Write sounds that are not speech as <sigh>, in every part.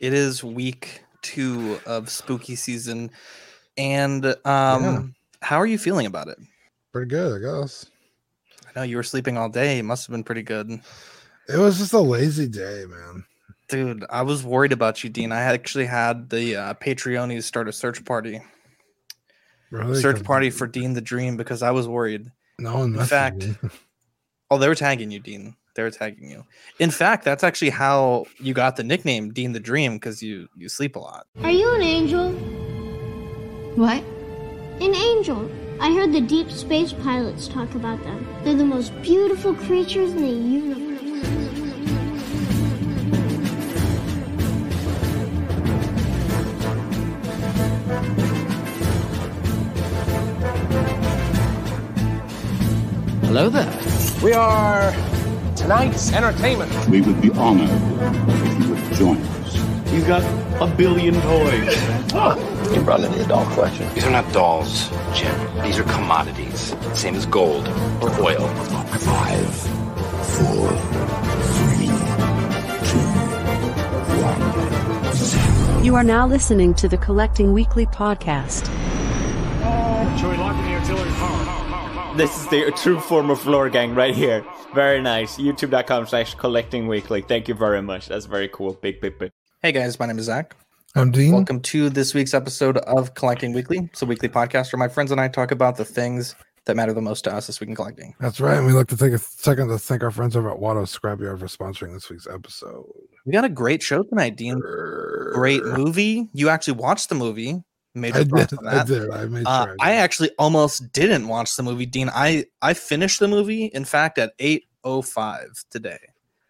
It is week two of spooky season. And um Yeah. how are you feeling about it? Pretty good, I guess. I know you were sleeping all day. It must have been pretty good. It was just a lazy day, man. Dude, I was worried about you, Dean. I actually had the uh, Patreonies start a search party. Really? Search party for Dean the Dream because I was worried. No one. In fact. <laughs> Oh, they were tagging you, Dean. They were tagging you. In fact, that's actually how you got the nickname Dean the Dream because you you sleep a lot. Are you an angel? What? An angel. I heard the deep space pilots talk about them. They're the most beautiful creatures in the universe. Hello there. We are tonight's entertainment. We would be honored if you would join us. He's got a billion toys. You brought in the adult collection. These are not dolls, Jim. These are commodities. Same as gold or oil. Five, four, three, two, one, zero. You are now listening to the Collecting Weekly podcast. Shall we lock in the artillery power? This is the true form of floor gang right here. Very nice. YouTube.com slash collecting weekly. Thank you very much. That's very cool. Big, big, big. Hey guys, my name is Zach. I'm Dean. Welcome to this week's episode of Collecting Weekly. It's a weekly podcast where my friends and I talk about the things that matter the most to us this week in collecting. That's right. And we'd like to take a second to thank our friends over at Watto Scrapyard for sponsoring this week's episode. We got a great show tonight, Dean. Great movie. You actually watched the movie. Major I <laughs> did. I did. I made Uh, sure. I did. actually almost didn't watch the movie, Dean. I I finished the movie, in fact, at eight oh five today.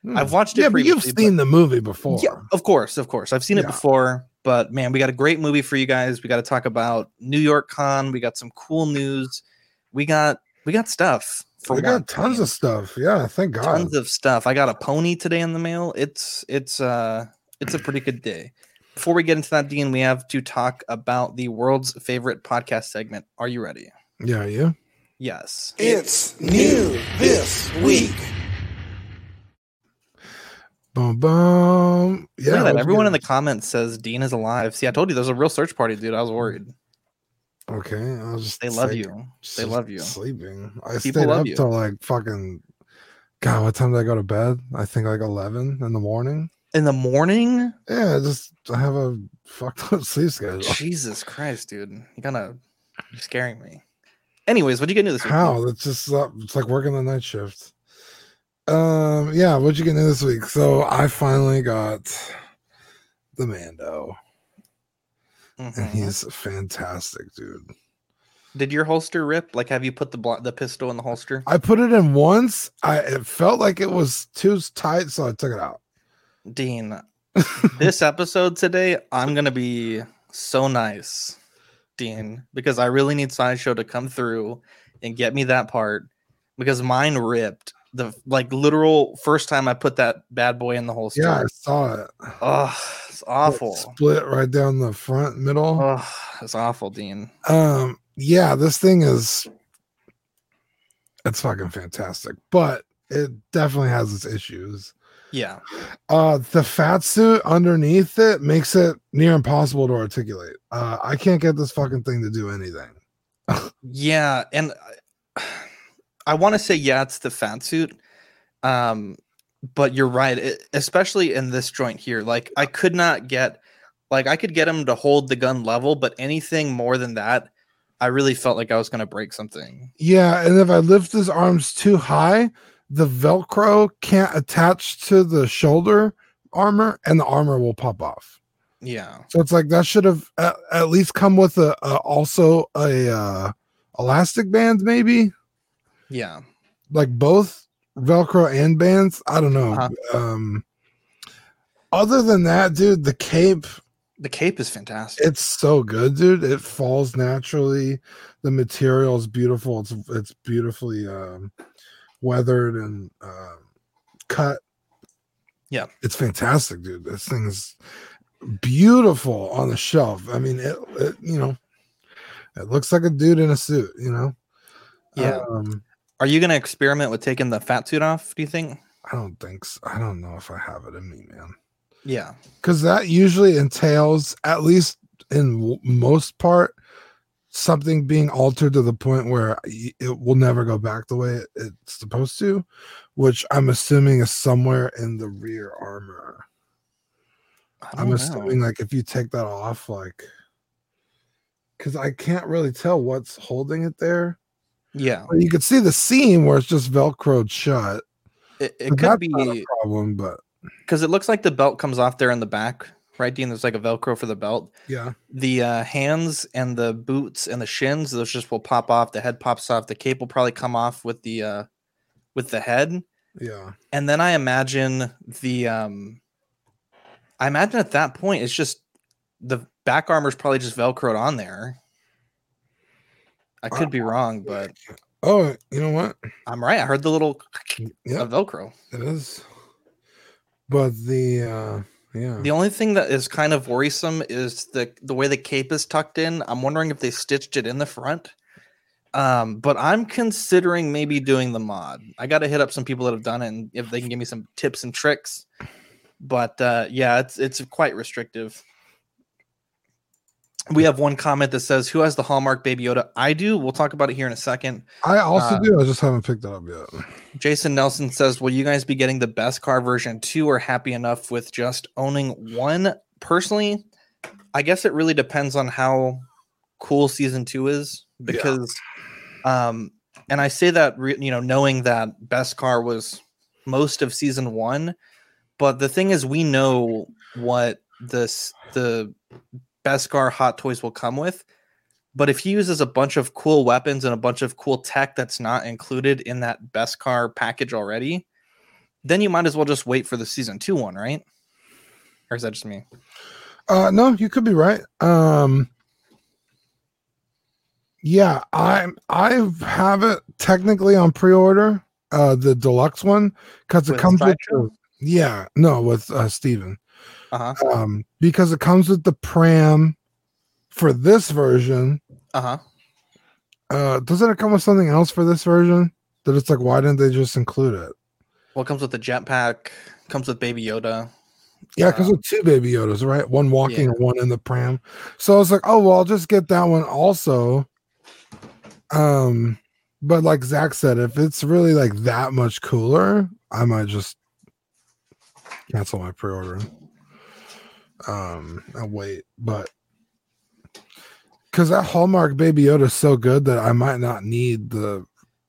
Hmm. I've watched it Yeah, but you've previously, but- seen the movie before. Yeah, of course, of course. I've seen it before, but man, we got a great movie for you guys. We got to talk about New York Con. We got some cool news. We got we got stuff for We got tons of stuff. Yeah, thank God. tons of stuff. I got a pony today in the mail. It's it's uh it's a pretty good day. Before we get into that, Dean, we have to talk about the world's favorite podcast segment. Are you ready? yeah, you. Yes. It's new this week. Boom, boom. Yeah. That. Everyone get? in the comments says Dean is alive. See, I told you there's a real search party, dude. I was worried. Okay, I was just They love sick, you. They love you. Sleeping. I People stayed love up you. till like fucking. God, what time did I go to bed? I think like eleven in the morning. In the morning? Yeah, just I have a fucked up sleep schedule. <laughs> Jesus Christ, dude. You gotta you're scaring me. Anyways, what'd you get into this week? How? That's just uh, it's like working the night shift. Um, yeah, what'd you get into this week? So I finally got the Mando, and Mhm. he's fantastic, dude. Did your holster rip? Like, have you put the blo- the pistol in the holster? I put it in once. I it felt like it was too tight, so I took it out. Dean, <laughs> this episode today, I'm gonna be so nice, Dean, because I really need Sideshow to come through and get me that part because mine ripped. The like literal first time I put that bad boy in the holster. Yeah, I saw it. Oh, it's It awful. Split right down the front middle. Oh, it's awful, Dean. Um, yeah, this thing is it's fucking fantastic, but it definitely has its issues. Yeah. Uh the fat suit underneath it makes it near impossible to articulate. Uh I can't get this fucking thing to do anything. Yeah, and I, I want to say yeah, it's the fat suit. Um, but you're right, it, especially in this joint here. Like I could not get, like I could get him to hold the gun level, but anything more than that, I really felt like I was gonna break something. Yeah, and if I lift his arms too high, the velcro can't attach to the shoulder armor and the armor will pop off. Yeah, So it's like that should have at, at least come with a, a also a uh, elastic band, maybe yeah, like both Velcro and bands. I don't know. Uh-huh. Um, other than that, dude, the cape the cape is fantastic. it's so good, dude. It falls naturally. The material is beautiful. It's it's beautifully um, weathered and uh, cut. Yeah. it's fantastic, dude. This thing's beautiful on the shelf. I mean, it, it you know, it looks like a dude in a suit. You know, Yeah. Um, Are you gonna experiment with taking the fat suit off? Do you think? I don't think so. I don't know if I have it in me, man. Yeah. because that usually entails at least in most part something being altered to the point where it will never go back the way it's supposed to which i'm assuming is somewhere in the rear armor i'm don't know. assuming like if you take that off like because i can't really tell what's holding it there Yeah. But you can see the seam where it's just velcroed shut It, it could be a problem but because it looks like the belt comes off there in the back, right, Dean? There's like a Velcro for the belt. yeah The uh, hands and the boots and the shins, those just will pop off. The head pops off. The cape will probably come off with the uh, with the head. yeah And then I imagine the um I imagine at that point it's just the back armor's probably just velcroed on there. I could be wrong, but oh you know what I'm right. I heard the little yeah velcro. It is. But the uh yeah. The only thing that is kind of worrisome is the the way the cape is tucked in. I'm wondering if they stitched it in the front. Um, but I'm considering maybe doing the mod. I got to hit up some people that have done it, and if they can give me some tips and tricks. But uh, yeah, it's it's quite restrictive. We have one comment that says, "Who has the Hallmark Baby Yoda?" I do. We'll talk about it here in a second. I also uh, do. I just haven't picked it up yet. Jason Nelson says, "Will you guys be getting the Beskar version two, or happy enough with just owning one?" Personally, I guess it really depends on how cool season two is, because, um, and I say that re- you know knowing that Beskar was most of season one, but the thing is, we know what this the Beskar Hot Toys will come with. But if he uses a bunch of cool weapons and a bunch of cool tech that's not included in that Beskar package already, then you might as well just wait for the season two one, right? Or is that just me? Uh no, you could be right. Um yeah, I I have it technically on pre-order, uh the deluxe one, because it comes with yeah, no, with uh Steven. Uh huh. Um because it comes with the pram for this version. Uh huh. Uh doesn't it come with something else for this version? That it's like why didn't they just include it? Well, it comes with the jetpack. Comes with Baby Yoda. Yeah, because with two baby Yodas, right? One walking Yeah. and one in the pram. So I was like, oh well, I'll just get that one also. Um, but like Zach said, if it's really like that much cooler, I might just cancel my pre-order. Um, and wait, but because that Hallmark Baby Yoda is so good that I might not need the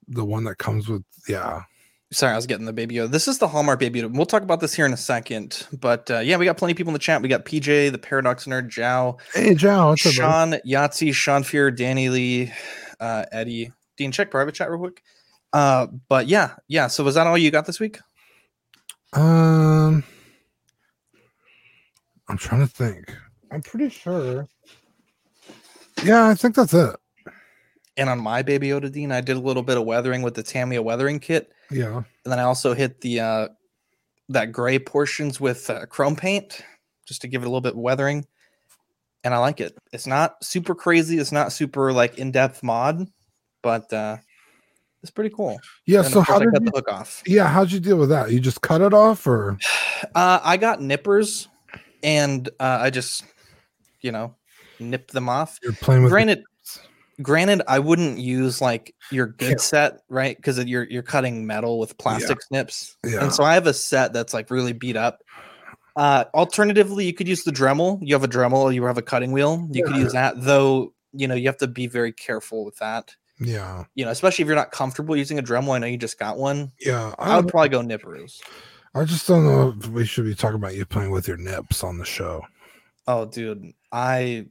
the one that comes with yeah Sorry, I was getting the Baby Yoda. This is the Hallmark Baby Yoda. We'll talk about this here in a second. But uh, yeah, we got plenty of people in the chat. We got PJ, the Paradox Nerd, Jow, Hey, up, Sean, Yahtzee, Sean Fear, Danny Lee, uh, Eddie. Dean, check private chat real quick. Uh, but yeah, yeah. So was that all you got this week? Um, I'm trying to think. I'm pretty sure. Yeah, I think that's it. And on my Baby Yoda, Dean, I did a little bit of weathering with the Tamiya weathering kit. Yeah. And then I also hit the uh that gray portions with uh, chrome paint just to give it a little bit of weathering. And I like it. It's not super crazy. It's not super like in-depth mod, but uh it's pretty cool. Yeah. And so course how I did cut you, the hook off? yeah? How'd you deal with that? You just cut it off, or Uh I got nippers and uh I just you know nipped them off. you're playing with? Granted, granted, I wouldn't use like your good Yeah. set, right? Because you're you're cutting metal with plastic snips, Yeah. and so I have a set that's like really beat up. Uh, alternatively, you could use the Dremel. You have a Dremel, you have a cutting wheel. You could use that, though. You know, you have to be very careful with that. Yeah. You know, especially if you're not comfortable using a Dremel. I know you just got one. Yeah. I would probably go nippers. I just don't know if we should be talking about you playing with your nips on the show. Oh, dude, I,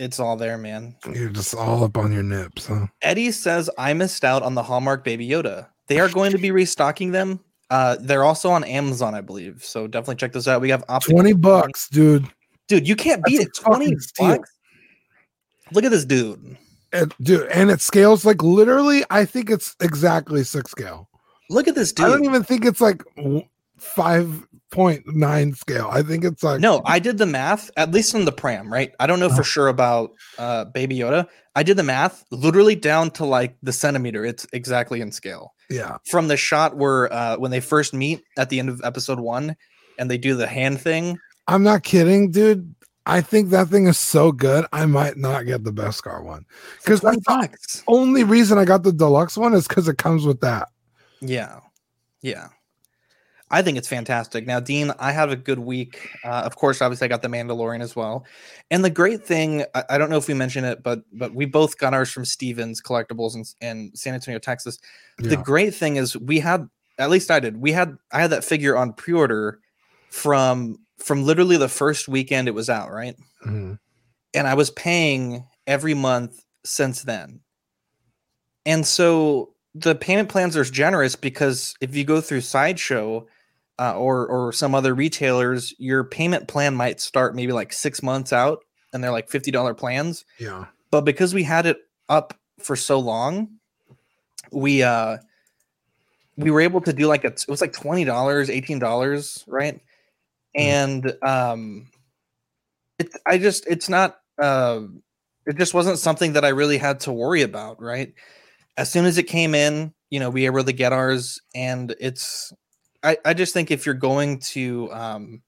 it's all there, man. You're just all up on your nips, huh? Eddie says I missed out on the Hallmark Baby Yoda. They are going to be restocking them. Uh, they're also on Amazon, I believe. So definitely check those out. We have Optic- Twenty bucks, dude. dude. You can't beat That's it. Twenty steal. bucks. Look at this dude. And, dude, and it scales like literally. I think it's exactly six scale. Look at this dude. I don't even think it's like five point nine scale. I think it's like No, I did the math, at least on the pram, right? I don't know for sure about uh Baby Yoda. I did the math literally down to like the centimeter. It's exactly in scale. yeah, From the shot where uh when they first meet at the end of episode one and they do the hand thing I'm not kidding, dude. I think that thing is so good. I might not get the best Beskar one because the only reason I got the deluxe one is because it comes with that. Yeah, yeah. I think it's fantastic. Now, Dean, I had a good week. Uh, of course, obviously, I got the Mandalorian as well. And the great thing, I, I don't know if we mentioned it, but but we both got ours from Stevens Collectibles in, in San Antonio, Texas. The great thing is we had, at least I did, we had I had that figure on pre-order from from literally the first weekend it was out, right? Mhm. and I was paying every month since then. And so the payment plans are generous because if you go through Sideshow uh, or or some other retailers, your payment plan might start maybe like six months out, and they're like fifty dollar plans. Yeah. But because we had it up for so long, we uh we were able to do like a it was like twenty dollars, eighteen dollars, right? And um it I just it's not uh it just wasn't something that I really had to worry about, right? As soon as it came in, you know, we were able to get ours and it's I, I just think if you're going to um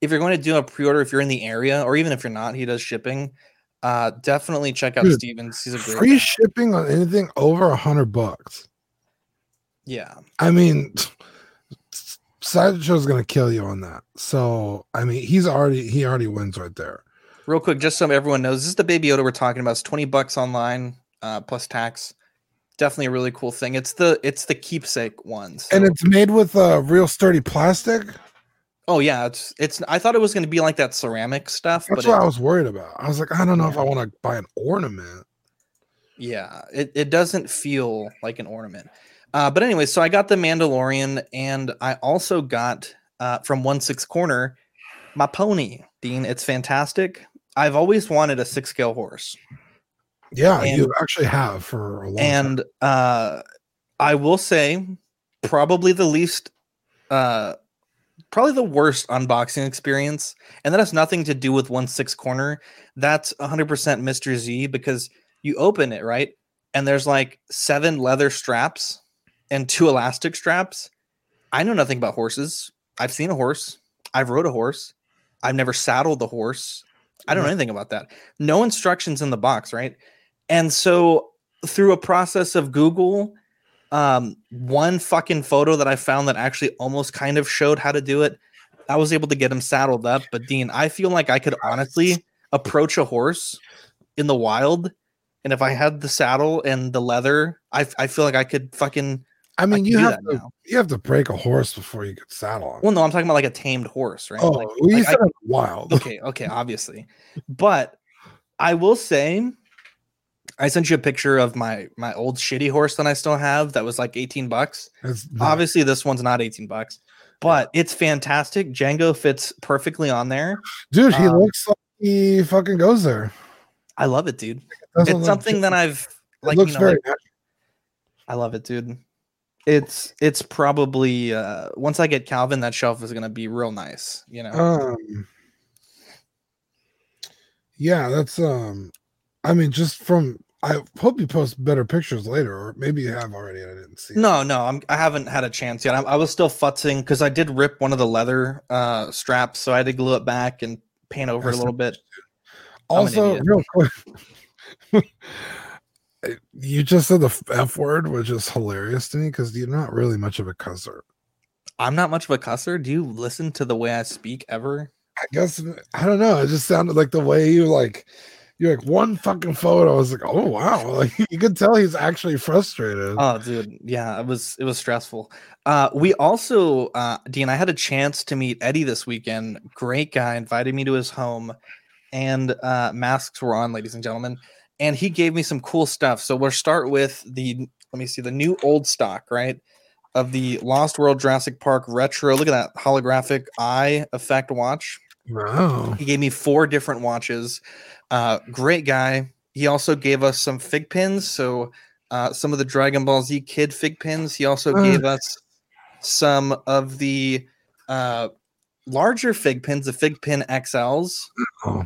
if you're going to do a pre-order if you're in the area or even if you're not, he does shipping. Uh definitely check out Dude, Stevens. He's a great Free guy. shipping on anything over a hundred bucks. Yeah. I mean, Sideshow's gonna kill you on that. So I mean, he's already he already wins right there. Real quick, just so everyone knows, this is the Baby Yoda we're talking about. It's 20 bucks online, uh, plus tax. Definitely a really cool thing. It's the it's the keepsake ones. And it's made with uh, real sturdy plastic. oh yeah, it's it's I thought it was gonna be like that ceramic stuff, That's what it- I was worried about. I was like, I don't know if I want to buy an ornament. Yeah, it, it doesn't feel like an ornament. Uh, but anyway, so I got the Mandalorian, and I also got uh, from One Six Corner my pony, Dean. It's fantastic. I've always wanted a six scale horse, Yeah, And- you actually have for a long time. and uh, I will say, probably the least, uh, probably the worst unboxing experience, and that has nothing to do with One Six Corner. That's 100% Mr. Z because you open it right, and there's like seven leather straps and two elastic straps. I know nothing about horses. I've seen a horse. I've rode a horse. I've never saddled the horse. I don't know anything about that. No instructions in the box, right? And so through a process of Google, um, one fucking photo that I found that actually almost kind of showed how to do it, I was able to get him saddled up. But Dean, I feel like I could honestly approach a horse in the wild, and if I had the saddle and the leather, I, I feel like I could fucking. I mean, can you have to now. you have to break a horse before you get saddle. Well, no, I'm talking about like a tamed horse, right? oh, Like- well, you like said it's wild. okay, okay, obviously. But I will say I sent you a picture of my my old shitty horse that I still have that was like 18 bucks. Obviously this one's not 18 bucks. But it's fantastic. Django fits perfectly on there. dude, he um, looks like he fucking goes there. I love it, dude. Doesn't It's something that I've it like, you know, very like- I love it, dude. It's it's probably uh once I get Calvin, that shelf is gonna be real nice, you know. Um, yeah, that's um. I mean, just from I hope you post better pictures later, or maybe you have already. and I didn't see. it. No, no, I'm, I haven't had a chance yet. I, I was still futzing because I did rip one of the leather uh, straps, so I had to glue it back and paint over it That's a little bit. Also, real quick, <laughs> you just said the f word, which is hilarious to me because you're not really much of a cusser. I'm not much of a cusser. Do you listen to the way I speak ever? I guess I don't know. It just sounded like the way you like. You're like one fucking photo. I was like, oh wow, <laughs> like you could tell he's actually frustrated. Oh, dude, yeah, it was it was stressful. Uh, we also, uh, Dean, I had a chance to meet Eddie this weekend. Great guy, invited me to his home, and uh, masks were on, ladies and gentlemen. And he gave me some cool stuff. So we'll start with the let me see the new old stock, right? Of the Lost World Jurassic Park retro. Look at that holographic eye effect watch. Wow. He gave me four different watches. Uh, great guy. He also gave us some fig pins. So uh, some of the Dragon Ball Z Kid fig pins. He also Uh. gave us some of the uh, larger fig pins, the fig pin XLs. Oh.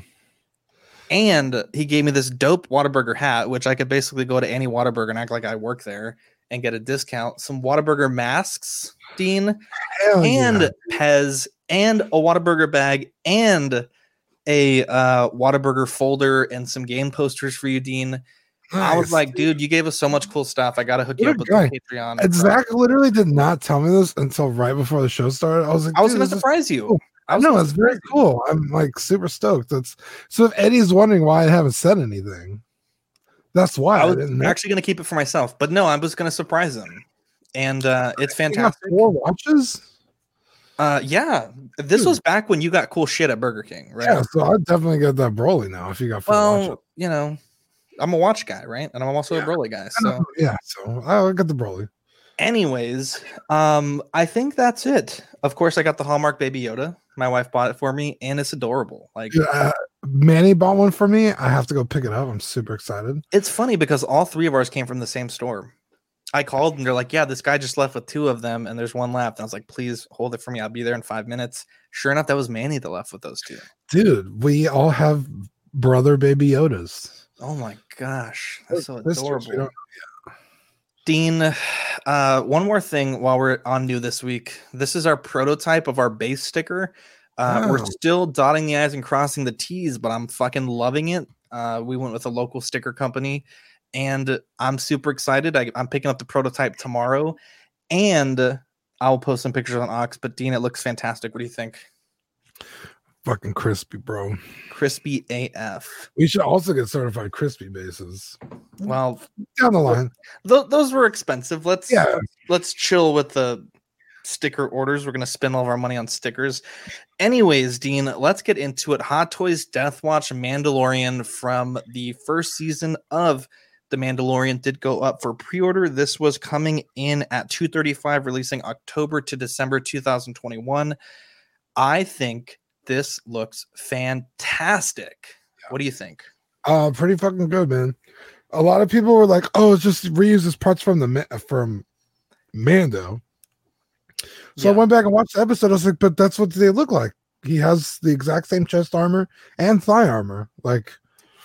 And he gave me this dope Whataburger hat, which I could basically go to any Whataburger and act like I work there. and get a discount, some Whataburger masks, Dean, Hell and yeah. Pez, and a Whataburger bag, and a uh, Whataburger folder, and some game posters for you, Dean. I was like, dude, you gave us so much cool stuff. I gotta hook you up with guy. the Patreon. And Zach literally did not tell me this until right before the show started. I was like, I was "Dude, gonna surprise you. cool." I I was know it's very cool. I'm like super stoked. That's so. If Eddie's wondering why I haven't said anything, that's why I I, was know. actually gonna keep it for myself, but no, I was gonna surprise him, and uh, it's fantastic. Four watches. Uh, yeah, this Dude. was back when you got cool shit at Burger King, right? Yeah, so I'd definitely get that Broly now if you got well, you know, I'm a watch guy, right? And I'm also a Broly guy. So, yeah, so I'll get the Broly. anyways, um, I think that's it. Of course, I got the Hallmark Baby Yoda. My wife bought it for me, and it's adorable. Like, uh, Manny bought one for me. I have to go pick it up. I'm super excited. it's funny because all three of ours came from the same store. I called and they're like, "Yeah, this guy just left with two of them, and there's one left." And I was like, "Please hold it for me. I'll be there in five minutes." Sure enough, that was Manny that left with those two. Dude, we all have brother baby Yodas. Oh my gosh, that's so adorable. don't- Dean, uh, one more thing while we're on new this week. This is our prototype of our base sticker. Uh, We're still dotting the i's and crossing the t's, but I'm fucking loving it. Uh, we went with a local sticker company, and I'm super excited. I, I'm picking up the prototype tomorrow, and I'll post some pictures on Ox. But Dean, it looks fantastic. What do you think? Fucking crispy, bro. Crispy AF. We should also get certified crispy bases Well, down the line. th- those were expensive. Let's Yeah. let's chill with the sticker orders. We're gonna spend all of our money on stickers. Anyways, Dean, let's get into it. Hot Toys Death Watch Mandalorian from the first season of The Mandalorian did go up for pre-order. This was coming in at 235, releasing October to December 2021. I think this looks fantastic. What do you think? Uh, pretty fucking good, man. A lot of people were like, "Oh, it's just reuses parts from the from Mando." So I went back and watched the episode. I was like, "But that's what they look like." He has the exact same chest armor and thigh armor. Like,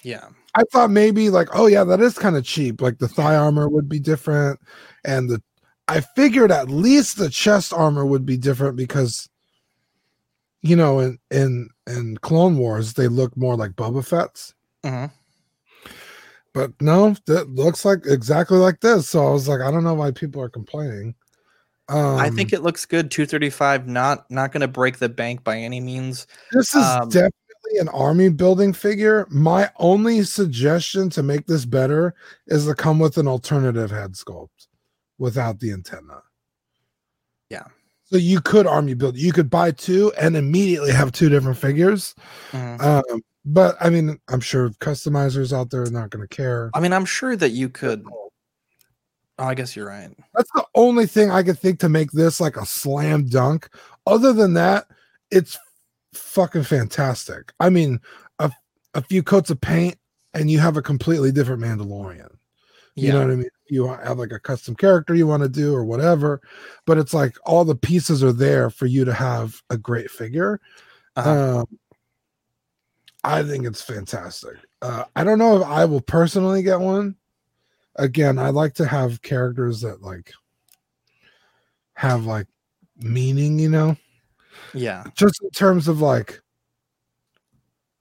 Yeah. I thought maybe like, oh yeah, that is kind of cheap. Like the thigh armor would be different, and the I figured at least the chest armor would be different because, you know, in in in Clone Wars they look more like Boba Fett's. Mhm. But no, that looks like exactly like this. So I was like, I don't know why people are complaining. Um, I think it looks good. 235, not not gonna break the bank by any means. this is um, definitely an army building figure. My only suggestion to make this better is to come with an alternative head sculpt without the antenna. Yeah. So you could army build. You could buy two and immediately have two different figures. Mhm. Um, but I mean, I'm sure customizers out there are not going to care. I mean, I'm sure that you could. Oh, I guess you're right. That's the only thing I could think to make this like a slam dunk. Other than that, it's fucking fantastic. I mean, a, a few coats of paint and you have a completely different Mandalorian. You Yeah. know what I mean? You have like a custom character you want to do or whatever, but it's like all the pieces are there for you to have a great figure. Uh-huh. Um, I think it's fantastic. Uh, I don't know if I will personally get one. Again, I like to have characters that like have like meaning, you know, Yeah. just in terms of like,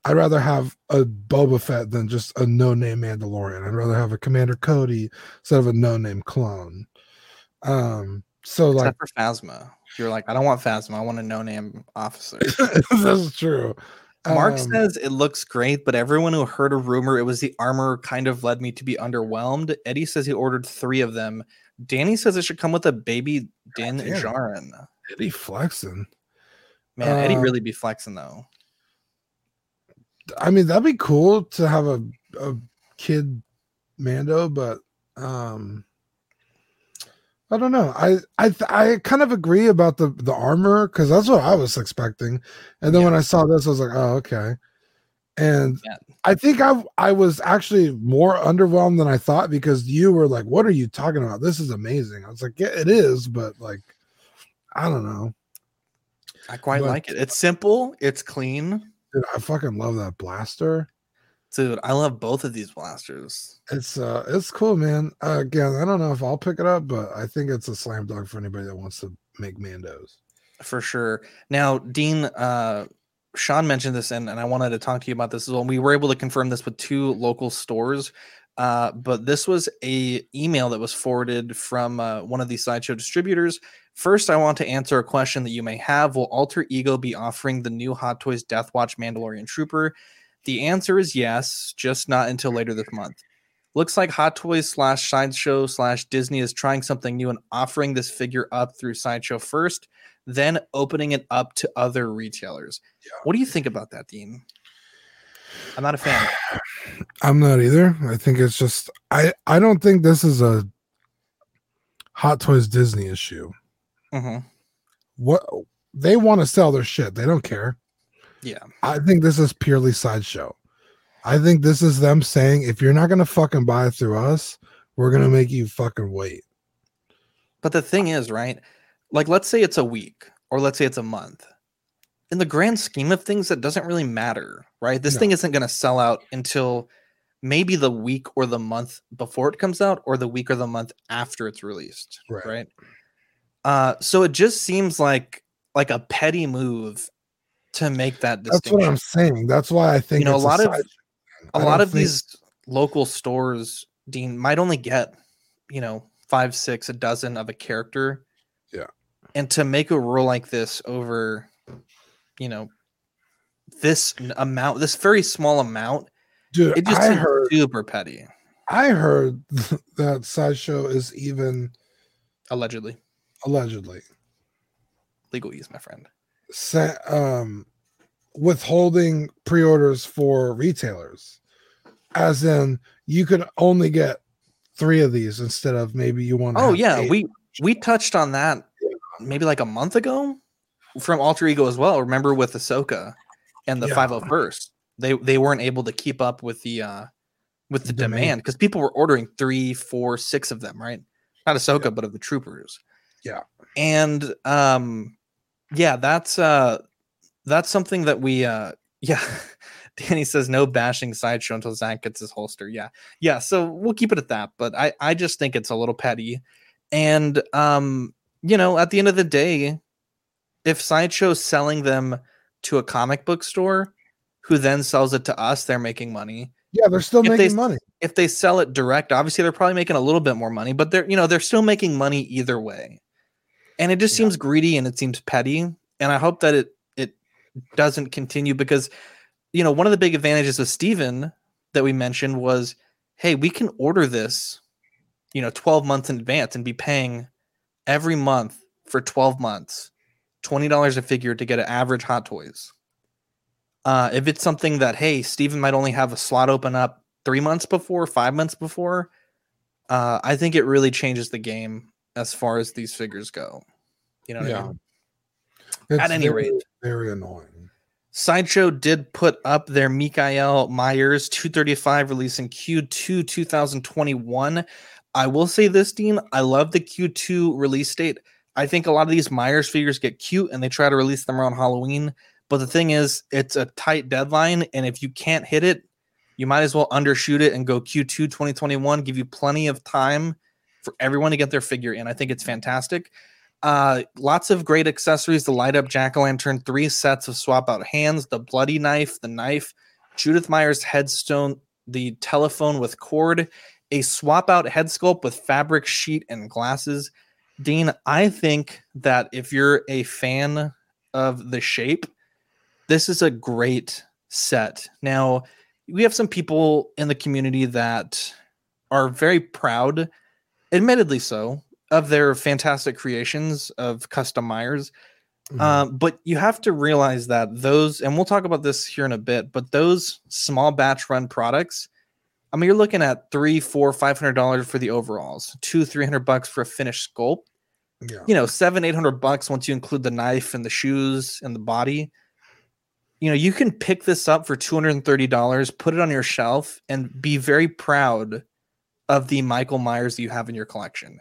I'd rather have a Boba Fett than just a no-name Mandalorian. I'd rather have a Commander Cody instead of a no-name clone. Um, so like for Phasma. You're like, I don't want Phasma. I want a no name officer. <laughs> that's true. Mark Um, says it looks great, but everyone who heard a rumor it was the armor kind of led me to be underwhelmed. Eddie says he ordered three of them. Danny says it should come with a baby Din damn. Djarin. Eddie flexing. Man, Eddie Uh, really be flexing though. I mean, that'd be cool to have a, a kid Mando, but um I don't know. I I th- I kind of agree about the the armor because that's what I was expecting, and then when I saw this, I was like, oh okay. And Yeah. I think I I was actually more underwhelmed than I thought because you were like, "What are you talking about? This is amazing." I was like, "Yeah, it is," but like, I don't know. I quite but- like it. It's simple, it's clean. Dude, I fucking love that blaster. Dude, I love both of these blasters. It's uh it's cool, man. Uh, again, I don't know if I'll pick it up, but I think it's a slam dunk for anybody that wants to make Mandos. For sure. Now, Dean, uh, Sean mentioned this, and, and I wanted to talk to you about this as well. We were able to confirm this with two local stores, uh, but this was a email that was forwarded from uh, one of these sideshow distributors. First, I want to answer a question that you may have. Will Alter Ego be offering the new Hot Toys Death Watch Mandalorian Trooper? The answer is yes, just not until later this month. Looks like Hot Toys slash Sideshow slash Disney is trying something new and offering this figure up through Sideshow first, then opening it up to other retailers. Yeah. What do you think about that, Dean? I'm not a fan. <sighs> I'm not either. I think it's just I I don't think this is a Hot Toys Disney issue. hmm What they want to sell their shit. They don't care. Yeah. I think this is purely sideshow. I think this is them saying if you're not gonna fucking buy it through us, we're gonna make you fucking wait. But the thing is, right? Like, let's say it's a week or let's say it's a month. In the grand scheme of things, that doesn't really matter, right? This No. thing isn't going to sell out until maybe the week or the month before it comes out or the week or the month after it's released, Right. right? Uh, so it just seems like like a petty move to make that distinction. That's what I'm saying. That's why I think You know, a lot of- a lot of think- these local stores, Dean, might only get, you know, five, six, a dozen of a character. Yeah. And to make a rule like this over, you know, this amount, this very small amount, dude. it just I heard super petty, I heard <laughs> that sideshow is even allegedly. allegedly Legalese, my friend. sa- um withholding pre-orders for retailers as in you could only get three of these instead of maybe you want Oh yeah, eight. we we touched on that maybe like a month ago from Alter Ego as well. Remember with Ahsoka and the Yeah. 501st, they they weren't able to keep up with the uh with the Demand. demand because people were ordering three, four, six of them, right? Not Ahsoka, but of the troopers. Yeah. And um yeah, that's uh that's something that we uh <laughs> yeah. Danny says no bashing sideshow until Zach gets his holster. Yeah. Yeah. So we'll keep it at that. But I, I just think it's a little petty. And um, you know, at the end of the day, if Sideshow's selling them to a comic book store who then sells it to us, they're making money. yeah they're still If making s- money If they sell it direct, obviously they're probably making a little bit more money, but they're you know, they're still making money either way. And it just Yeah. seems greedy and it seems petty. And I hope that it it doesn't continue because you know, one of the big advantages of Steven that we mentioned was, hey, we can order this, you know, 12 months in advance and be paying every month for 12 months, $20 a figure to get an average Hot Toys. Uh, if it's something that, hey, Steven might only have a slot open up three months before, five months before, uh, I think it really changes the game as far as these figures go. You know what I mean? At any very, rate. very annoying Sideshow did put up their Michael Myers 235 release in Q2 2021. I will say this, Dean. I love the Q2 release date. I think a lot of these Myers figures get cute and they try to release them around Halloween. But the thing is, it's a tight deadline. And if you can't hit it, you might as well undershoot it and go Q2 2021, give you plenty of time for everyone to get their figure in. I think it's fantastic. Uh, lots of great accessories. The light up jack o' lantern, three sets of swap out hands, the bloody knife, the knife, Judith Myers headstone, the telephone with cord, a swap out head sculpt with fabric sheet and glasses. Dean, I think that if you're a fan of the shape, this is a great set. Now, we have some people in the community that are very proud, admittedly so, of their fantastic creations of custom Myers. Mhm. Um, but you have to realize that those, and we'll talk about this here in a bit, but those small batch run products, I mean, you're looking at three, four, five hundred dollars for the overalls, two, three hundred bucks for a finished sculpt. yeah You know, seven, eight hundred bucks once you include the knife and the shoes and the body. You know, you can pick this up for two hundred and thirty dollars, put it on your shelf, and be very proud of the Michael Myers that you have in your collection.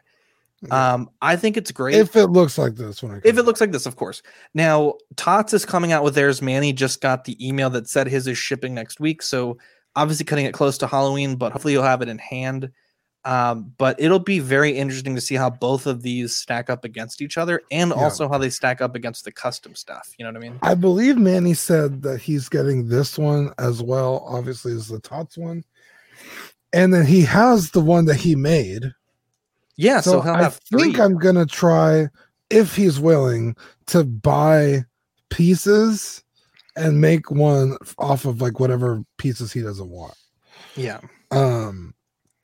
Yeah. Um, I think it's great if it looks like this when I if it looks like this, of course. Now, Tots is coming out with theirs. Manny just got the email that said his is shipping next week. So obviously cutting it close to Halloween, but hopefully you'll have it in hand. Um, but it'll be very interesting to see how both of these stack up against each other and Yeah. also how they stack up against the custom stuff. You know what I mean? I believe Manny said that he's getting this one as well, obviously, as the Tots one. And then he has the one that he made. Yeah, so, he'll I think. I'm gonna try, if he's willing, to buy pieces and make one off of like whatever pieces he doesn't want. yeah. Um,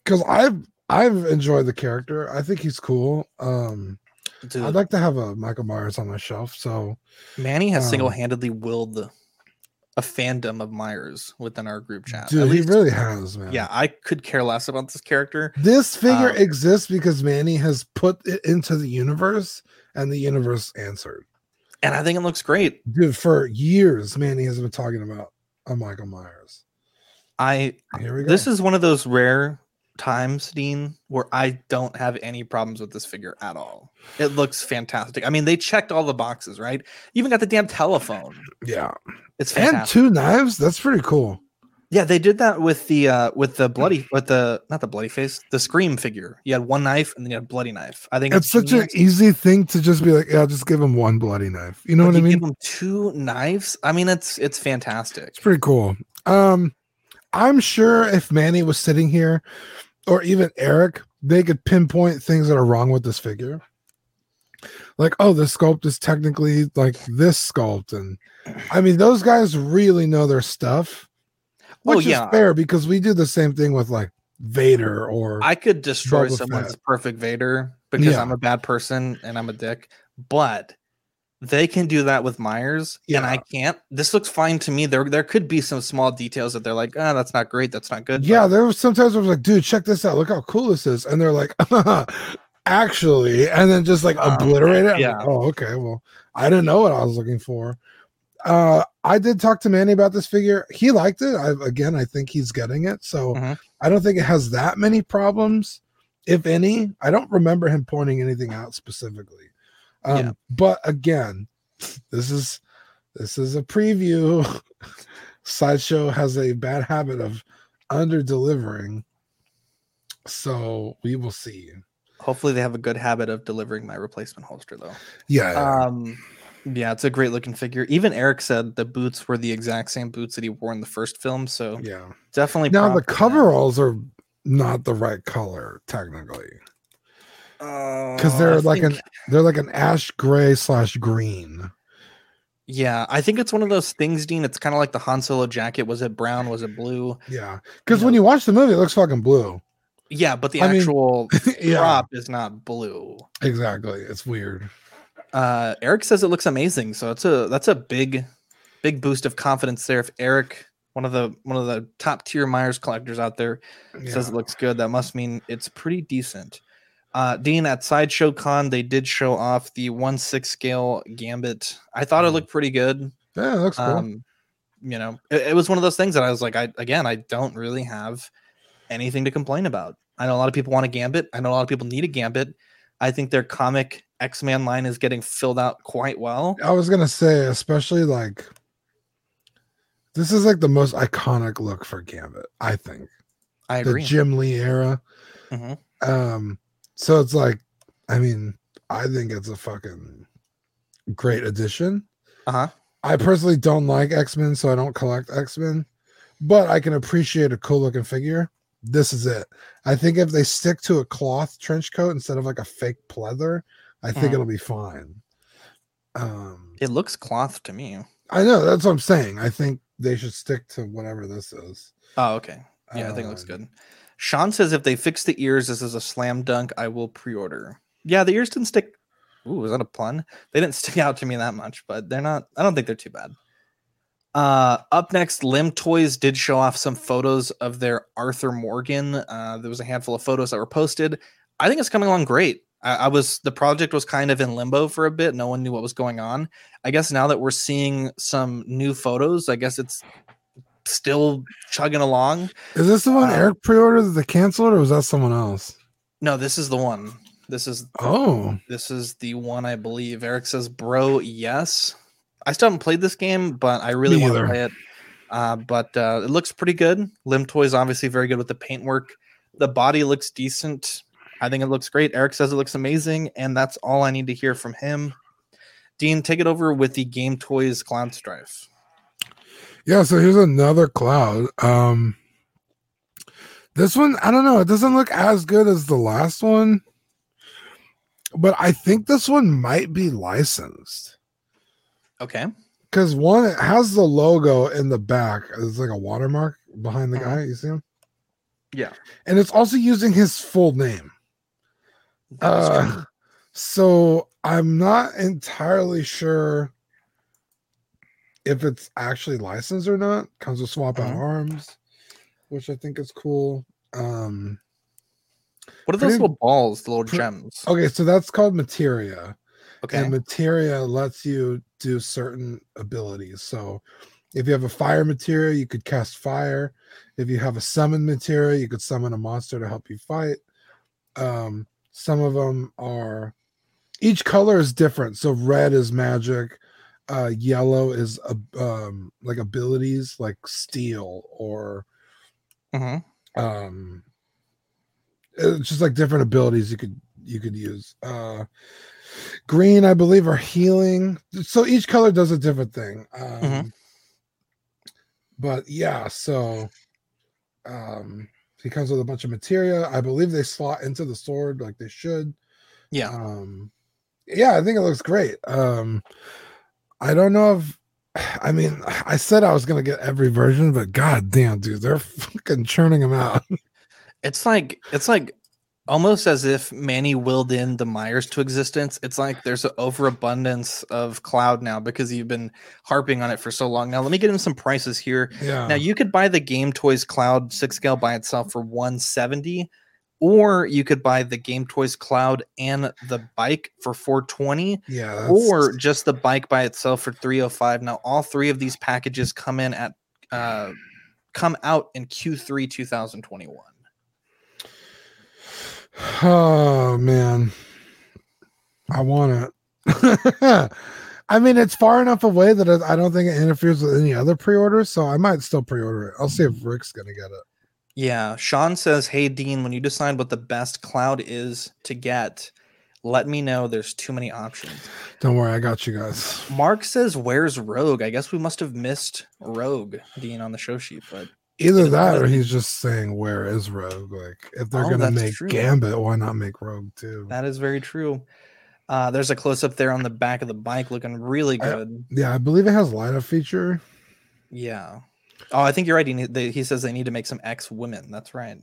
because I've I've enjoyed the character. I think he's cool. Um, Dude, I'd like to have a Michael Myers on my shelf. So Manny has um, single-handedly willed the, a fandom of Myers within our group chat. At dude, he really has, man. yeah, I could care less about this character. This figure Um, exists because Manny has put it into the universe and the universe answered. And I think it looks great. Dude, for years, Manny has been talking about a Michael Myers. I Here we go. this is one of those rare times, Dean, where I don't have any problems with this figure at all. It looks fantastic. I mean, they checked all the boxes, right? Even got the damn telephone. yeah. It's And two knives. That's pretty cool. Yeah, they did that with the uh with the bloody with the not the bloody face, the scream figure. You had one knife and then you had a bloody knife. I think It's such an easy thing to just be like, yeah, just give him one bloody knife. You know But what I mean? Give them two knives. I mean, it's it's fantastic. It's pretty cool. Um, I'm sure if Manny was sitting here, or even Eric, they could pinpoint things that are wrong with this figure. Like, oh, the sculpt is technically like this sculpt, and I mean, those guys really know their stuff, Oh, which yeah. is fair because we do the same thing with like Vader or I could destroy Boba someone's Fett. perfect Vader because Yeah. I'm a bad person and I'm a dick, but they can do that with Myers and I can't. This looks fine to me. There there could be some small details that they're like, ah, that's not great, that's not good. Yeah, but there was sometimes I was like, dude, check this out. Look how cool this is. And they're like, <laughs> actually, and then just like Um, obliterate it. I'm yeah. like, oh, okay. Well, I didn't know what I was looking for. Uh, I did talk to Manny about this figure. He liked it. I again, I think he's getting it. So Mhm. I don't think it has that many problems, if any. I don't remember him pointing anything out specifically. Um, Yeah. but again, this is this is a preview. <laughs> Sideshow has a bad habit of under delivering. So we will see. hopefully they have a good habit of delivering my replacement holster though. Yeah. yeah. Um yeah, it's a great looking figure. Even Eric said the boots were the exact same boots that he wore in the first film. So yeah. definitely Now the props that. coveralls are not the right color technically because Uh, they're I like think- an they're like an ash gray slash green. Yeah, I think it's one of those things, Dean. It's kind of like the Han Solo jacket. Was it brown? Was it blue? Yeah, because when you watch the movie, it looks fucking blue. Yeah, but the I mean, actual <laughs> yeah. prop is not blue. Exactly, it's weird. Uh, Eric says it looks amazing, so it's a that's a big, big boost of confidence there. If Eric, one of the one of the top tier Myers collectors out there, says it looks good, that must mean it's pretty decent. Uh, Dean at Sideshow Con, they did show off the one six scale Gambit. I thought it looked pretty good. Yeah, it looks cool. Um, you know, it, it was one of those things that I was like, I again, I don't really have anything to complain about. I know a lot of people want a Gambit. I know a lot of people need a Gambit. I think their comic X Man line is getting filled out quite well. I was gonna say, especially like this is like the most iconic look for Gambit. I think I the. Jim Lee era. Mhm. Um, so it's like, I mean, I think it's a fucking great addition. Uh huh. I personally don't like X Men, so I don't collect X Men, but I can appreciate a cool looking figure. This is it. I think if they stick to a cloth trench coat instead of like a fake pleather, I think it'll be fine. Um, It looks cloth to me. I know that's what I'm saying. I think they should stick to whatever this is. Oh, okay. Yeah, I think it looks Um, good. Sean says if they fix the ears, this is a slam dunk. I will pre-order. Yeah, the ears didn't stick. Ooh, was that a pun? They didn't <laughs> stick out to me that much, but they're not. I don't think they're too bad. Uh, up next, Limtoys did show off some photos of their Arthur Morgan. Uh, there was a handful of photos that were posted. I think it's coming along great. I, I was the project was kind of in limbo for a bit. No one knew what was going on. I guess now that we're seeing some new photos, I guess it's still chugging along. Is this the one Uh, Eric pre-ordered that they canceled, or was that someone else? No, this is the one. This is Oh, this is the one I believe. Eric says, "Bro, yes." I still haven't played this game, but I really Me want to play it. Uh, but uh, it looks pretty good. Limtoys obviously very good with the paintwork. The body looks decent. I think it looks great. Eric says it looks amazing, and that's all I need to hear from him. Dean, take it over with the Game Toys Cloud Strife. Yeah, so here's another cloud. Um this one, I don't know, it doesn't look as good as the last one. But I think this one might be licensed. Okay. Because one, it has the logo in the back. It's like a watermark behind the Uh-huh. guy. You see him? Yeah. And it's also using his full name. Uh, so I'm not entirely sure if it's actually licensed or not. Comes with swap out Mhm. arms, which I think is cool. Um What are those little balls, the little gems? okay, so that's called materia. Okay. And materia lets you do certain abilities. So if you have a fire materia, you could cast fire. If you have a summon materia, you could summon a monster to help you fight. Um, some of them are each color is different. So red is magic, uh, yellow is uh, um, like abilities like steel or Mhm. um it's just like different abilities you could you could use uh green i believe are healing so each color does a different thing um Mhm. but yeah so um he comes with a bunch of materia. I believe they slot into the sword like they should. Yeah. um yeah i think it looks great. Um i don't know if i mean <sighs> i said i was gonna get every version but god damn dude they're <laughs> fucking churning them out. It's like it's like almost as if Manny willed in the Myers to existence. It's like there's an overabundance of cloud now because you've been harping on it for so long. Now let me get in some prices here. yeah Now you could buy the Game Toys Cloud six scale by itself for 170, or you could buy the Game Toys Cloud and the bike for 420, yeah that's- or just the bike by itself for 305. Now all three of these packages come in at uh come out in Q3 2021. Oh man, I want it. <laughs> I mean, it's far enough away that I don't think it interferes with any other pre-orders, so I might still pre-order it. I'll see if Rick's gonna get it. Yeah, Sean says, "Hey Dean, when you decide what the best cloud is to get, let me know. There's too many options." Don't worry, I got you guys. Mark says, "Where's Rogue?" I guess we must have missed Rogue Dean on the show sheet, but Either that, or he's just saying, "Where is Rogue?" Like, if they're Oh, gonna make true. Gambit, why not make Rogue too? that is very true. Uh, there's a close up there on the back of the bike, looking really I- good. Yeah, I believe it has light up feature. Yeah. Oh, I think you're right. He, they, he says they need to make some X women. That's right.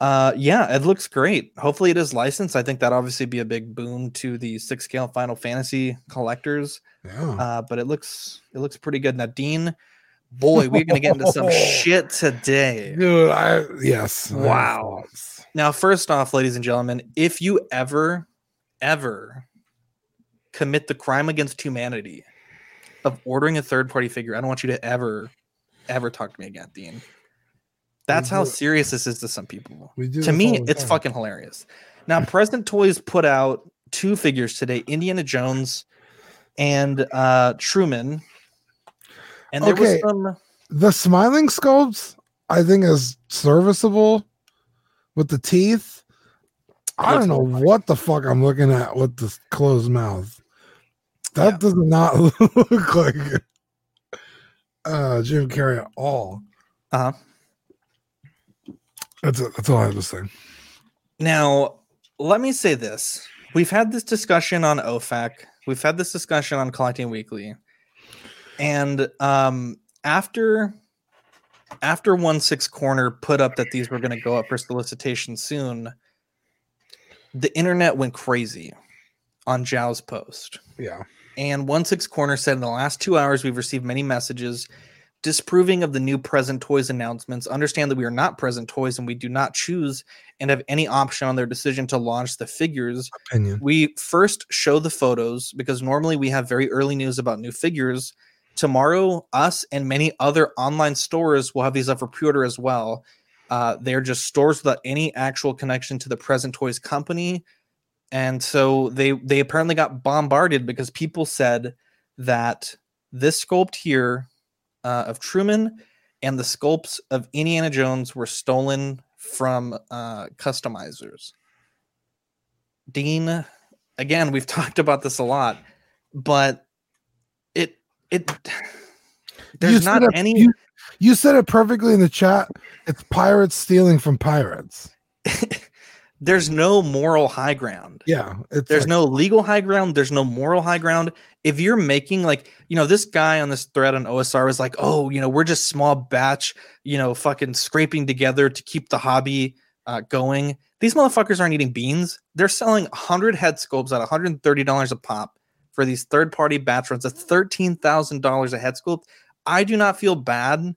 Uh, yeah, it looks great. Hopefully, it is licensed. I think that obviously be a big boon to the six scale Final Fantasy collectors. Yeah, Uh, but it looks it looks pretty good. Now, Dean, boy, we're gonna get into some <laughs> shit today. dude. I yes. Wow. thoughts. Now, first off, ladies and gentlemen, if you ever, ever commit the crime against humanity of ordering a third party figure, I don't want you to ever, ever talk to me again, Dean. That's how serious this is to some people. To me, it's time. fucking hilarious. Now, Present Toys put out two figures today Indiana Jones and uh Truman. And there Okay. was some the smiling sculpts i think is serviceable with the teeth i don't know what the fuck i'm looking at with the closed mouth that Yeah. does not <laughs> look like uh jim carrey at all uh that's it that's all i have to say Now, let me say this. We've had this discussion on OFAC. We've had this discussion on Collecting Weekly. And um after after one six corner put up that these were going to go up for solicitation soon, the internet went crazy on Zhao's post. yeah And One Six Corner said in the last two hours, we've received many messages disproving of the new present toys announcements. Understand that we are not present toys and we do not choose and have any option on their decision to launch the figures. opinion We first show the photos because normally we have very early news about new figures. Tomorrow, us and many other online stores will have these up for pre order as well. Uh, they're just stores without any actual connection to the present toys company and so they they apparently got bombarded because people said that this sculpt here uh, of Truman and the sculpts of Indiana Jones were stolen from uh, customizers. Dean, again, we've <laughs> talked about this a lot, but it <sighs> there's You not any You, you said it perfectly in the chat. It's pirates stealing from pirates. <laughs> there's no moral high ground. Yeah, it's There's like- no legal high ground. There's no moral high ground. If you're making like, you know, this guy on this thread on OSR was like, oh, you know, we're just small batch, you know, fucking scraping together to keep the hobby uh, going. These motherfuckers aren't eating beans. They're selling 100 head sculpts at $130 a pop for these third party batch runs at $13,000 a head sculpt. I do not feel bad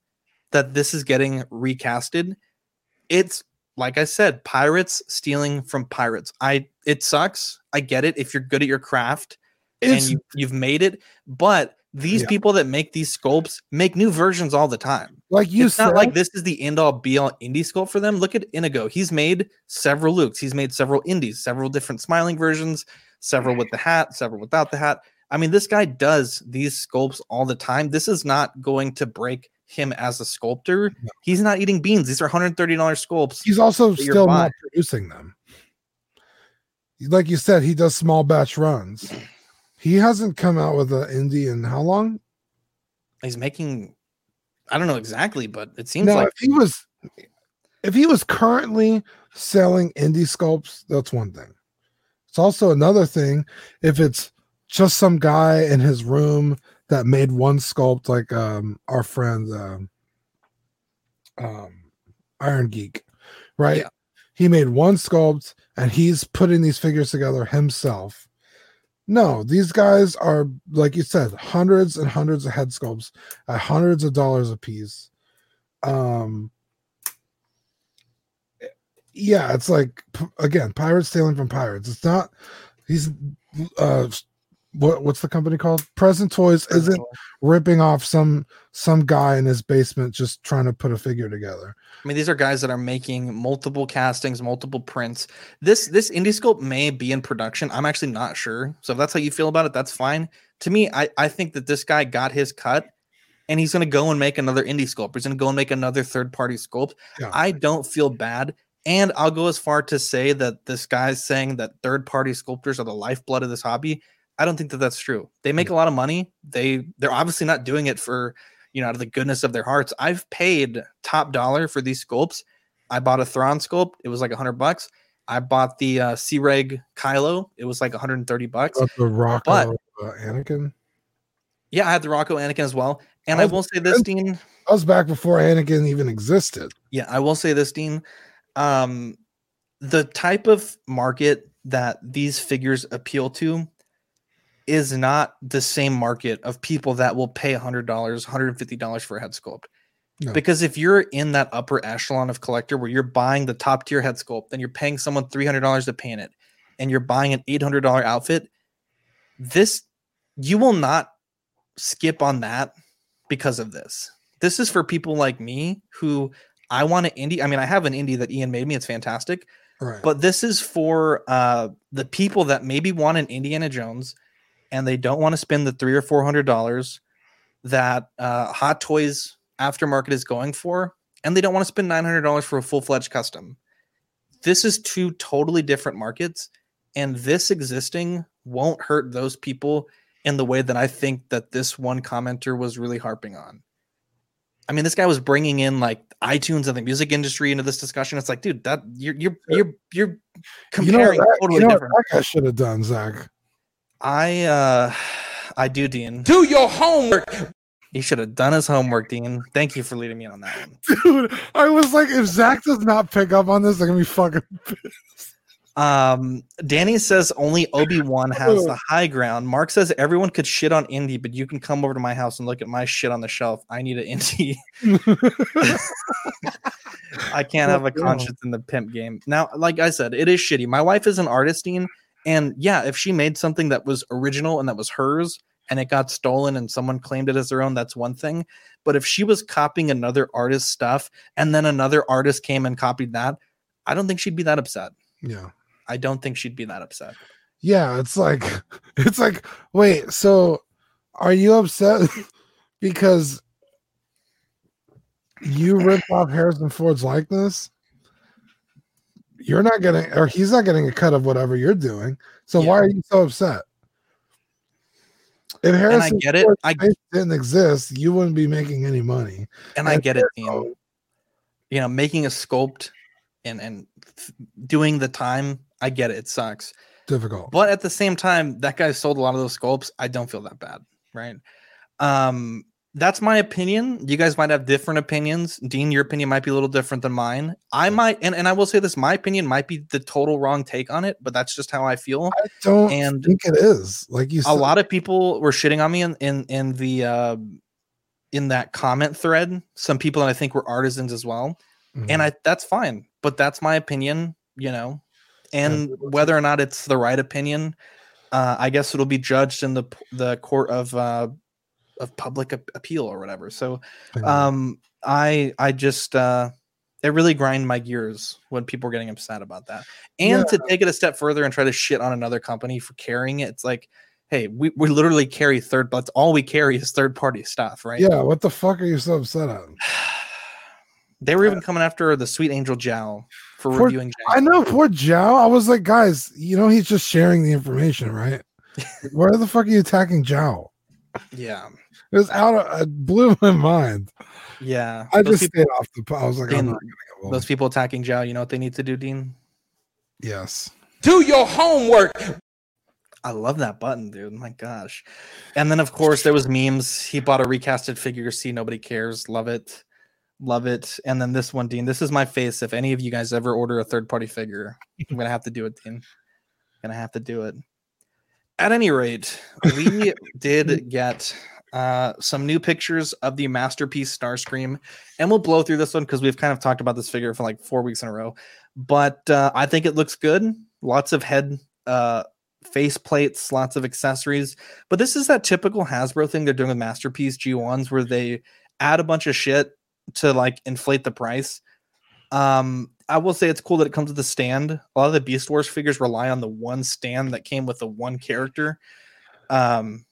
that this is getting recasted. It's like I said, pirates stealing from pirates. I it sucks. I get it if you're good at your craft It's- and you, you've made it, but these Yeah. people that make these sculpts make new versions all the time. like you it's said. not like this is the end all be all indie sculpt for them. Look at Inigo. He's made several looks. He's made several indies, several different smiling versions, several with the hat, several without the hat. I mean, this guy does these sculpts all the time. This is not going to break him as a sculptor. He's not eating beans. These are $130 sculpts. He's also still not producing them. Like you said, he does small batch runs. He hasn't come out with an indie in how long? He's making I don't know exactly, but it seems Now, like if he was, if he was currently selling indie sculpts, that's one thing. It's also another thing if it's just some guy in his room that made one sculpt, like um our friend um, um Iron Geek, right? Yeah. He made one sculpt and he's putting these figures together himself. No, these guys are like you said, hundreds and hundreds of head sculpts at hundreds of dollars a piece. Um, yeah, it's like again, pirates stealing from pirates. It's not. He's uh, what what's the company called? Present Toys isn't ripping off some some guy in his basement just trying to put a figure together. I mean, these are guys that are making multiple castings, multiple prints. This this indie scope may be in production. I'm actually not sure. So if that's how you feel about it, that's fine. To me, I, I think that this guy got his cut and he's gonna go and make another indie sculpt. He's gonna go and make another third-party sculpt. Yeah. I don't feel bad. And I'll go as far to say that this guy's saying that third-party sculptors are the lifeblood of this hobby. I don't think that that's true. They make a lot of money. They they're obviously not doing it for you know out of the goodness of their hearts. I've paid top dollar for these sculpts. I bought a Thrawn sculpt. It was like a hundred bucks. I bought the uh, C-Reg Kylo. It was like 130 bucks. About the Rocco But- uh, Anakin. Yeah, I had the Rocco Anakin as well. And I was- will say this, Dean. I was back before Anakin even existed. Yeah, I will say this, Dean. Um, the type of market that these figures appeal to is not the same market of people that will pay $100, $150 for a head sculpt. No. Because if you're in that upper echelon of collector where you're buying the top tier head sculpt, then you're paying someone $300 to paint it, and you're buying an $800 outfit, this you will not skip on that because of this. This is for people like me who I want an indie. I mean, I have an indie that Ian made me. It's fantastic. Right. But this is for uh, the people that maybe want an Indiana Jones and they don't want to spend the three or four hundred dollars that uh, Hot Toys aftermarket is going for, and they don't want to spend nine hundred dollars for a full fledged custom. This is two totally different markets, and this existing won't hurt those people in the way that I think that this one commenter was really harping on. I mean, this guy was bringing in like iTunes and the music industry into this discussion. It's like, dude, that you're you're you're you're You know, comparing what that, totally you know what different. that guy should have done, Zach. I uh I do, Dean. Do your homework. He should have done his homework, Dean. Thank you for leading me on that one. <laughs> Dude, I was like, if Zach does not pick up on this, I'm gonna be fucking <laughs> Um, Danny says only Obi Wan <laughs> has the high ground. Mark says everyone could shit on indie, but you can come over to my house and look at my shit on the shelf. I need an indie. <laughs> I can't have a conscience in the pimp game. Now, like I said, it is shitty. My wife is an artist, Dean, and yeah, if she made something that was original and that was hers and it got stolen and someone claimed it as their own, that's one thing. But if she was copying another artist's stuff and then another artist came and copied that, I don't think she'd be that upset. Yeah. I don't think she'd be that upset. Yeah, it's like <laughs> it's like wait, so are you upset <laughs> because you ripped off Harrison Ford's likeness, you're not getting, or he's not getting a cut of whatever you're doing. So why are you so upset? If Harrison get it. Ford's I- didn't exist, you wouldn't be making any money. and I get it. You know, making a sculpt and and doing the time, I get it. It sucks. Difficult. But at the same time, that guy sold a lot of those sculpts. I don't feel that bad, right? Um, that's my opinion. You guys might have different opinions. Dean, your opinion might be a little different than mine. I might, and, and I will say this: my opinion might be the total wrong take on it, but that's just how I feel. I don't and think it is. Like you a said, lot of people were shitting on me in in in the uh, in that comment thread. Some people that I think were artisans as well, Mhm. and I that's fine. But that's my opinion, you know. And whether or not it's the right opinion, uh, I guess it'll be judged in the the court of uh, of public ap- appeal or whatever. So, um, I I just uh, it really grind my gears when people are getting upset about that. And to take it a step further and try to shit on another company for carrying it, it's like, hey, we, we literally carry third, but all we carry is third party stuff, right? yeah, what the fuck are you so upset at? <sighs> <sighs> <sighs> They were even uh, coming after the Sweet Angel Jow for Poor- reviewing. I know poor Jow. I was like, guys, you know he's just sharing the information, right? <laughs> Where the fuck are you attacking Jow? Yeah, It was out of it blew my mind. yeah. I Those just people- stayed off the po- I was like, I'm not gonna get those people attacking Jow, you know what they need to do, Dean? Yes. Do your homework. I love that button, dude. My gosh. And then of course there was memes. He bought a recasted figure. See, nobody cares. Love it. Love it. And then this one, Dean. This is my face. If any of you guys ever order a third party figure, I'm gonna have to do it, Dean. I'm Gonna have to do it. At any rate, we <laughs> did get uh, some new pictures of the masterpiece Starscream, and we'll blow through this one because we've kind of talked about this figure for like four weeks in a row. But uh, I think it looks good. Lots of head uh, face plates, lots of accessories. But this is that typical Hasbro thing they're doing with Masterpiece G1s where they add a bunch of shit to like inflate the price. Um, I will say it's cool that it comes with a stand. A lot of the Beast Wars figures rely on the one stand that came with the one character. Um,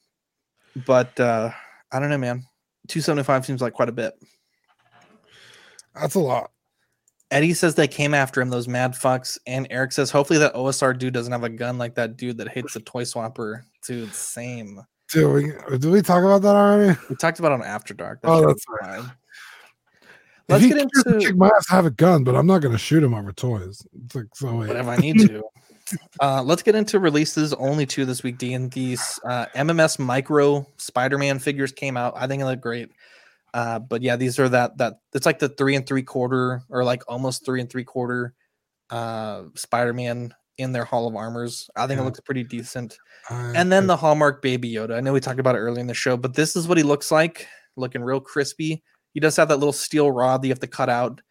but uh, I don't know, man. 275 seems like quite a bit. That's a lot. Eddie says they came after him, those mad fucks. And Eric says, hopefully that OSR dude doesn't have a gun like that dude that hates the toy swapper. Dude, same. Dude, we, did we talk about that already? We talked about it on After Dark. Oh, that's right. Fine. Let's he get into kick my ass, have a gun, but I'm not gonna shoot him over toys. It's like so wait. whatever I need to. Uh, let's get into releases. Only two this week. D and these uh, MMS Micro Spider-Man figures came out. I think they look great. Uh, but yeah, these are that that it's like the three and three quarter or like almost three and three quarter uh, Spider-Man in their Hall of Armors. I think it looks pretty decent. I- And then the Hallmark Baby Yoda. I know we talked about it earlier in the show, but this is what he looks like, looking real crispy. He does have that little steel rod that you have to cut out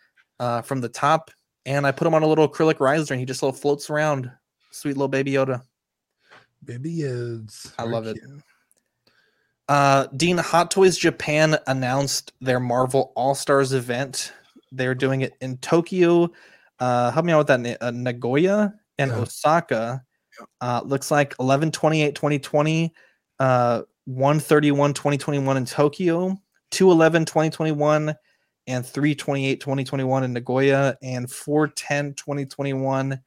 uh, from the top. And I put him on a little acrylic riser, and he just little floats around. Sweet little Baby Yoda. baby Yods. I love it. Uh, Dean, Hot Toys Japan announced their Marvel All Stars event. They're doing it in Tokyo. Uh, help me out with that. Na- uh, Nagoya and Yeah. Osaka. Uh, looks like 11 28 2020, uh, 131 2021 in Tokyo, 211 2021, and 328 2021 in Nagoya, and 410 2021,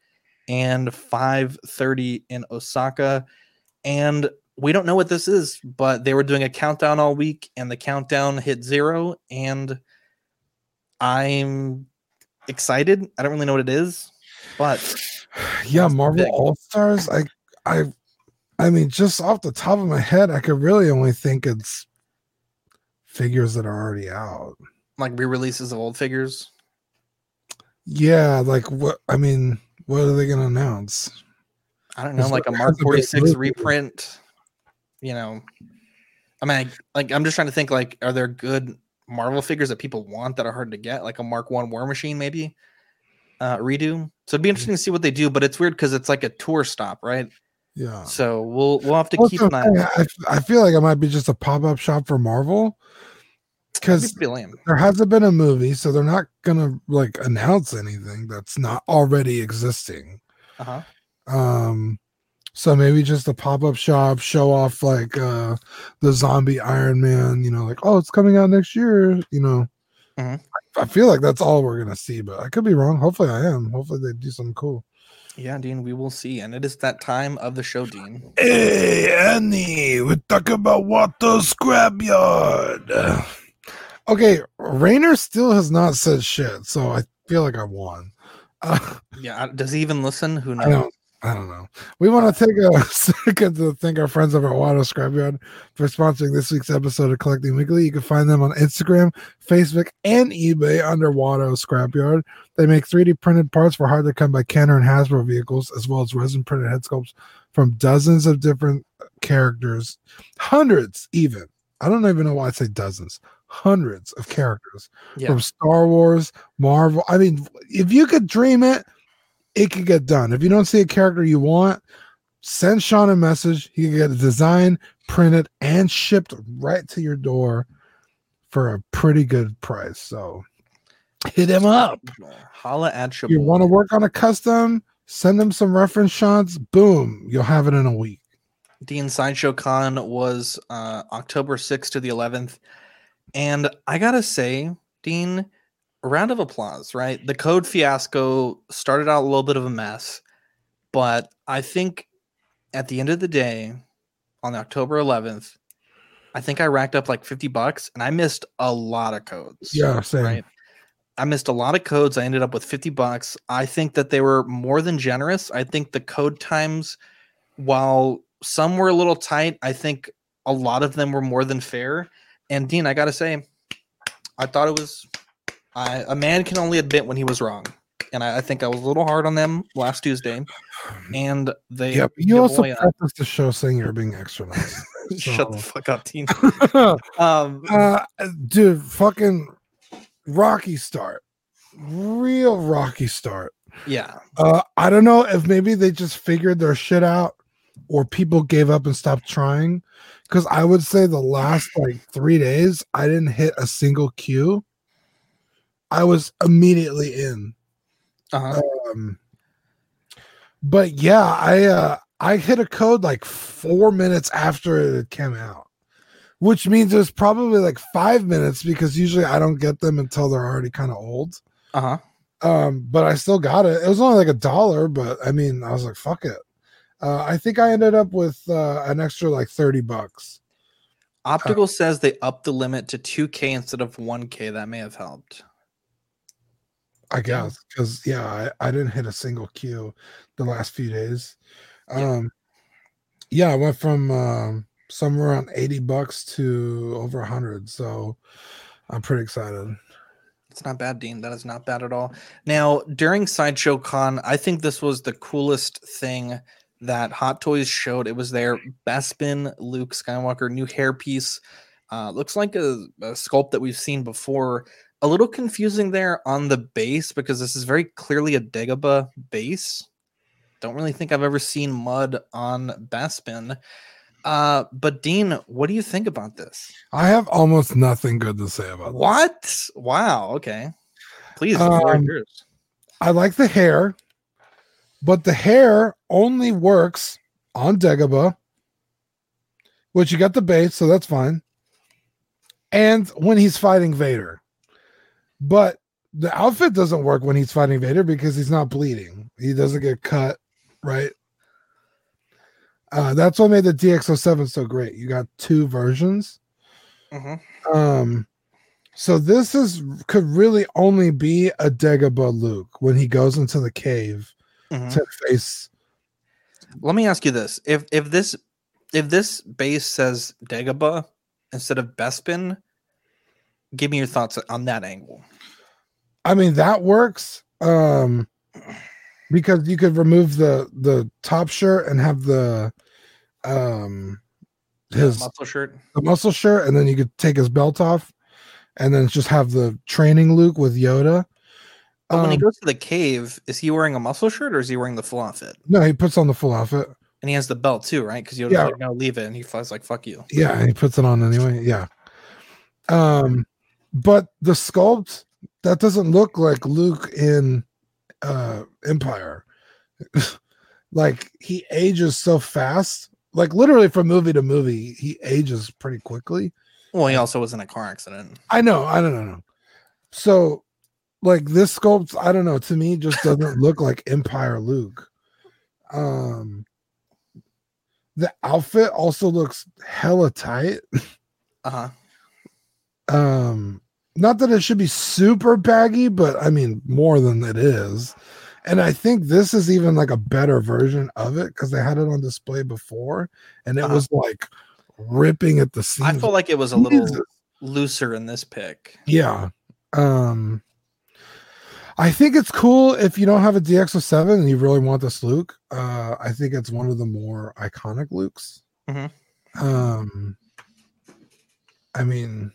and 530 in Osaka. And we don't know what this is, but they were doing a countdown all week, and the countdown hit zero. And I'm excited. I don't really know what it is, but <sighs> Yeah, Marvel. All Stars. I I I mean, just off the top of my head, I could really only think it's figures that are already out. like re-releases of old figures. Yeah, like what I mean, what are they gonna announce? I don't know, like a Mark big 46 reprint. You know, I mean, I, like I'm just trying to think. Like, are there good Marvel figures that people want that are hard to get? Like a Mark One War Machine, maybe uh, redo. So it'd be interesting to see what they do. But it's weird because it's like a tour stop, right? Yeah. So we'll we'll have to Well, keep an eye. I. I feel like it might be just a pop-up shop for Marvel because be there hasn't been a movie, so they're not gonna like announce anything that's not already existing. Uh-huh. Um, so maybe just a pop-up shop, show off like uh the zombie Iron Man, you know, like oh, it's coming out next year, you know, Mhm. I feel like that's all we're gonna see, but I could be wrong. Hopefully, I am. Hopefully, they do something cool. Yeah, Dean, we will see. And it is that time of the show, Dean. Hey, Annie, we talk about Watto Scrapyard. Okay, Rainer still has not said shit, so I feel like I won. Uh, <laughs> Yeah, does he even listen? Who I knows? I don't know. We want to uh, take a <laughs> second to thank our friends over at Watto Scrapyard for sponsoring this week's episode of Collecting Weekly. You can find them on Instagram, Facebook, and eBay under Watto Scrapyard. They make 3D printed parts for hard to come by Kenner and Hasbro vehicles, as well as resin printed head sculpts from dozens of different uh, characters, hundreds even. I don't even know why I say dozens, hundreds of characters Yeah. from Star Wars, Marvel. I mean, if you could dream it, it could get done. If you don't see a character you want, send Sean a message. He can get a design printed and shipped right to your door for a pretty good price. So hit him up. Holla at Shaboy. You want to work on a custom? Send them some reference shots. Boom, you'll have it in a week. Dean Sideshow Con was uh, October 6th to the 11th. And I got to say, Dean, a round of applause, right? The code fiasco started out a little bit of a mess, but I think at the end of the day, on October 11th, I think I racked up like 50 bucks and I missed a lot of codes. Yeah, same. Right. I missed a lot of codes. I ended up with 50 bucks. I think that they were more than generous. I think the code times, while some were a little tight, I think a lot of them were more than fair. And Dean, I got to say, I thought it was I, a man can only admit when he was wrong. And I, I think I was a little hard on them last Tuesday. And they Yep. You also prefaced the show saying you're being extra nice. <laughs> shut the fuck up, Dean. <laughs> um, uh, dude, fucking rocky start, real rocky start. yeah. Uh, I don't know if maybe they just figured their shit out, or people gave up and stopped trying. Because I would say the last like three days, I didn't hit a single queue. I was immediately in. Uh-huh. Um, but yeah, I uh, I hit a code like four minutes after it came out, which means it was probably like five minutes because usually I don't get them until they're already kind of old. Uh-huh. Um, but I still got it. It was only like a dollar, but I mean, I was like, fuck it. Uh, I think I ended up with uh, an extra like 30 bucks. Optical says they upped the limit to 2K instead of 1K. That may have helped. I guess because yeah, I, I didn't hit a single queue the last few days. Um, yeah, I went from um, somewhere around 80 bucks to over 100. So I'm pretty excited. It's not bad, Dean. That is not bad at all. Now, during Sideshow Con, I think this was the coolest thing that Hot Toys showed. It was their Bespin Luke Skywalker new hairpiece. Uh, looks like a, a sculpt that we've seen before. A little confusing there on the base because this is very clearly a Dagobah base. Don't really think I've ever seen mud on Bespin. Uh, but Dean, what do you think about this? I have almost nothing good to say about this. What? Wow. Okay. Please. the floor is Um. I like the hair, but the hair only works on Dagobah, which you got the base, so that's fine. And when he's fighting Vader. But the outfit doesn't work when he's fighting Vader because he's not bleeding. He doesn't get cut, right? Uh, that's what made the DX07 so great. You got two versions. Mhm. Um, so this is could really only be a Dagobah Luke when he goes into the cave Mhm. to face. Let me ask you this: if if this if this base says Dagobah instead of Bespin, give me your thoughts on that angle. I mean, that works. Um, because you could remove the the top shirt and have the um his muscle shirt. the muscle shirt, and then you could take his belt off, and then just have the training Luke with Yoda. But when he Um, goes to the cave, is he wearing a muscle shirt or is he wearing the full outfit? no, he puts on the full outfit. And he has the belt too, right? Because Yoda's Yeah. like, "No, leave it," and he flies like, "Fuck you." Yeah, and he puts it on anyway. Yeah. Um, but the sculpt that doesn't look like Luke in uh Empire. <laughs> like he ages so fast. Like literally from movie to movie, he ages pretty quickly. Well, he also was in a car accident. I know, I don't know. So, like this sculpt, I don't know. To me, just doesn't <laughs> look like Empire Luke. Um, the outfit also looks hella tight. Uh-huh. Um, not that it should be super baggy, but I mean more than it is. And I think this is even like a better version of it because they had it on display before, and it Uh-huh. was like ripping at the seams. I feel like it was a little Jesus. looser in this pick. Yeah. Um I think it's cool if you don't have a DX07 and you really want this Luke. Uh I think it's one of the more iconic Lukes. Mhm. Um I mean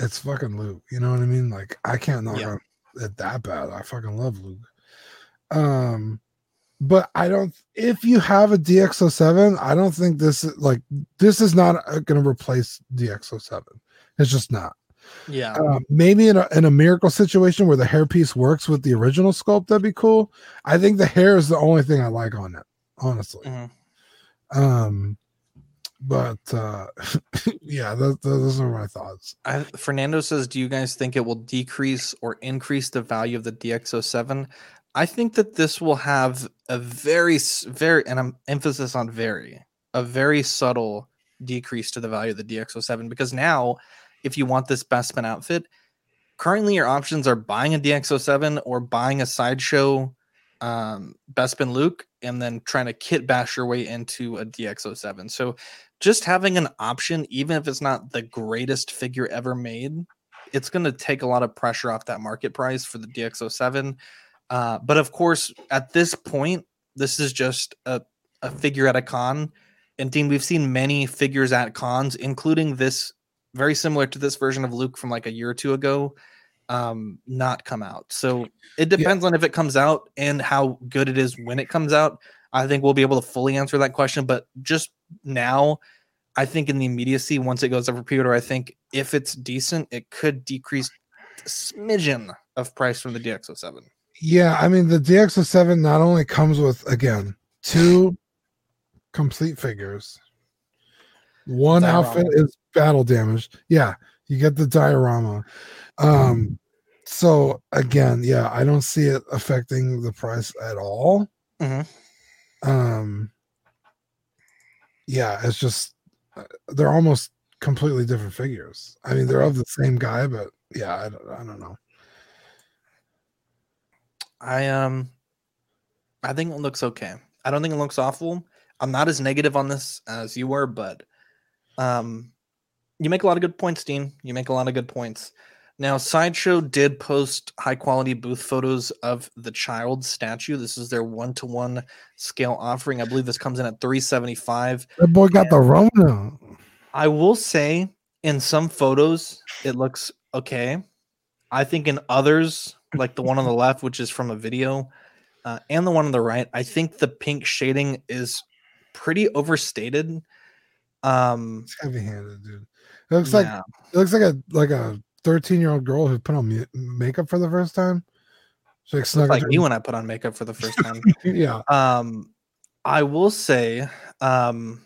it's fucking Luke, you know what I mean? Like I can't knock Yeah. on it that bad. I fucking love Luke. Um but I don't if you have a DX07, I don't think this is like this is not going to replace DX07. It's just not. Yeah. Uh, maybe in a, in a miracle situation where the hairpiece works with the original sculpt, that'd be cool. I think the hair is the only thing I like on it, honestly. Mhm. Um, but uh, <laughs> yeah, those, those are my thoughts. I, Fernando says, "Do you guys think it will decrease or increase the value of the DX07?" I think that this will have a very, very, and I'm emphasis on very, a very subtle decrease to the value of the DX07 because now, if you want this Bespin outfit, currently your options are buying a DX07 or buying a sideshow um, Bespin Luke and then trying to kit bash your way into a DX07. So just having an option, even if it's not the greatest figure ever made, it's going to take a lot of pressure off that market price for the DX07. Uh, but of course, at this point, this is just a, a figure at a con. And Dean, we've seen many figures at cons, including this very similar to this version of Luke from like a year or two ago, um, not come out. So it depends on if it comes out and how good it is when it comes out. I think we'll be able to fully answer that question. But just now, I think in the immediacy, once it goes up for pre-order, I think if it's decent, it could decrease a smidgen of price from the DX07. Yeah, I mean the DX07 not only comes with again two complete figures. One Diorama. outfit is battle damaged. Yeah, you get the diorama. Um so again, yeah, I don't see it affecting the price at all. Mhm. Um yeah, it's just uh, they're almost completely different figures. I mean, they're of the same guy, but yeah, I don't, I don't know. I um I think it looks okay. I don't think it looks awful. I'm not as negative on this as you were, but um you make a lot of good points, Dean. You make a lot of good points. Now, Sideshow did post high quality booth photos of the child statue. This is their one to one scale offering. I believe this comes in at 375. That boy got the Rona. I will say in some photos it looks okay. I think in others, like the one on the <laughs> left, which is from a video, uh, and the one on the right, I think the pink shading is pretty overstated. Um, It's heavy handed, dude. It looks like it looks like a like a 13 year old girl who put on makeup for the first time. She like snuck like me when I put on makeup for the first time. <laughs> yeah. Um, I will say, um,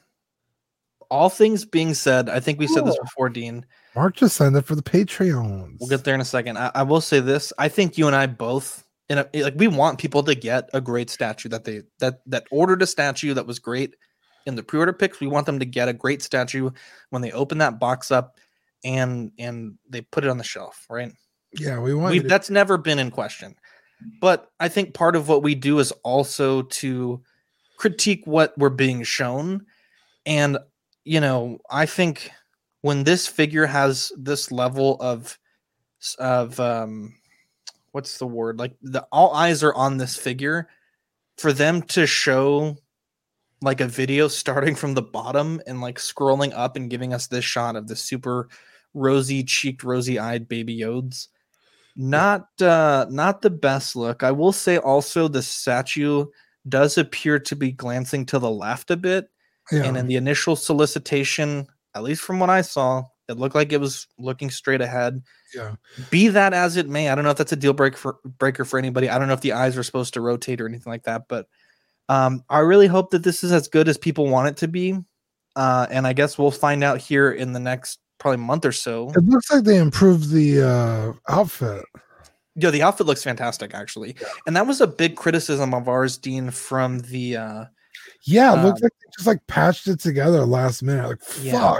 all things being said, I think we said this before, Dean. Mark just signed up for the Patreons. We'll get there in a second. I, I will say this: I think you and I both, in a, like, we want people to get a great statue that they that that ordered a statue that was great in the pre-order picks. We want them to get a great statue when they open that box up and and they put it on the shelf, right? Yeah, we want to- that's never been in question. But I think part of what we do is also to critique what we're being shown. And, you know, I think when this figure has this level of, of, um, what's the word? Like the all eyes are on this figure for them to show like a video starting from the bottom and like scrolling up and giving us this shot of the super rosy cheeked, rosy eyed baby Yodes. Not uh not the best look. I will say also the statue does appear to be glancing to the left a bit and in the initial solicitation at least from what i saw it looked like it was looking straight ahead. Yeah. be that as it may i don't know if that's a deal breaker for breaker for anybody. I don't know if the eyes are supposed to rotate or anything like that but um i really hope that this is as good as people want it to be. Uh and i guess we'll find out here in the next probably month or so. It looks like they improved the uh, outfit. Yeah, the outfit looks fantastic actually, and that was a big criticism of ours, Dean, from the. uh Yeah, it looks Um, like they just like patched it together last minute. Like fuck. Yeah.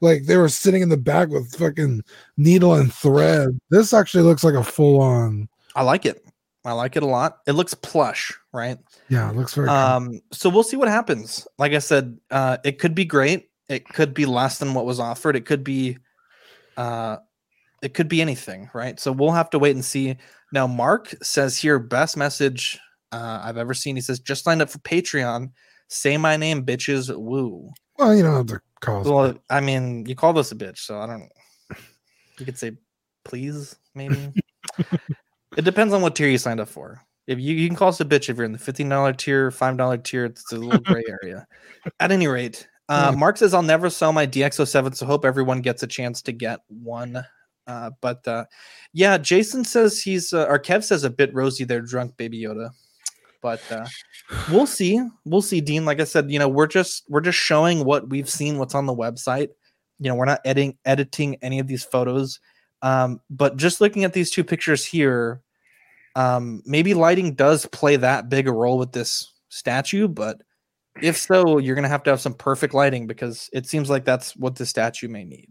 Like they were sitting in the back with fucking needle and thread. This actually looks like a full on. I like it. I like it a lot. It looks plush, right? Yeah, it looks very. Um, so we'll see what happens. Like I said, uh, it could be great. It could be less than what was offered. It could be, uh, it could be anything, right? So we'll have to wait and see. Now, Mark says here, best message uh, I've ever seen. He says, just signed up for Patreon. Say my name, bitches. Woo. well, you don't have to call. Well, I mean, you called us a bitch, so I don't. You could say, please, maybe. <laughs> it depends on what tier you signed up for. If you, you can call us a bitch if you're in the fifteen dollar tier, five dollar tier, it's a little gray area. At any rate, uh, Mark says I'll never sell my DX07, so hope everyone gets a chance to get one. Uh, but uh, yeah, Jason says he's uh, or Kev says a bit rosy there, drunk baby Yoda. But uh, we'll <sighs> see. We'll see, Dean. Like I said, you know, we're just we're just showing what we've seen, what's on the website. You know, we're not editing editing any of these photos. Um, but just looking at these two pictures here, um, maybe lighting does play that big a role with this statue. But if so, you're gonna have to have some perfect lighting because it seems like that's what the statue may need.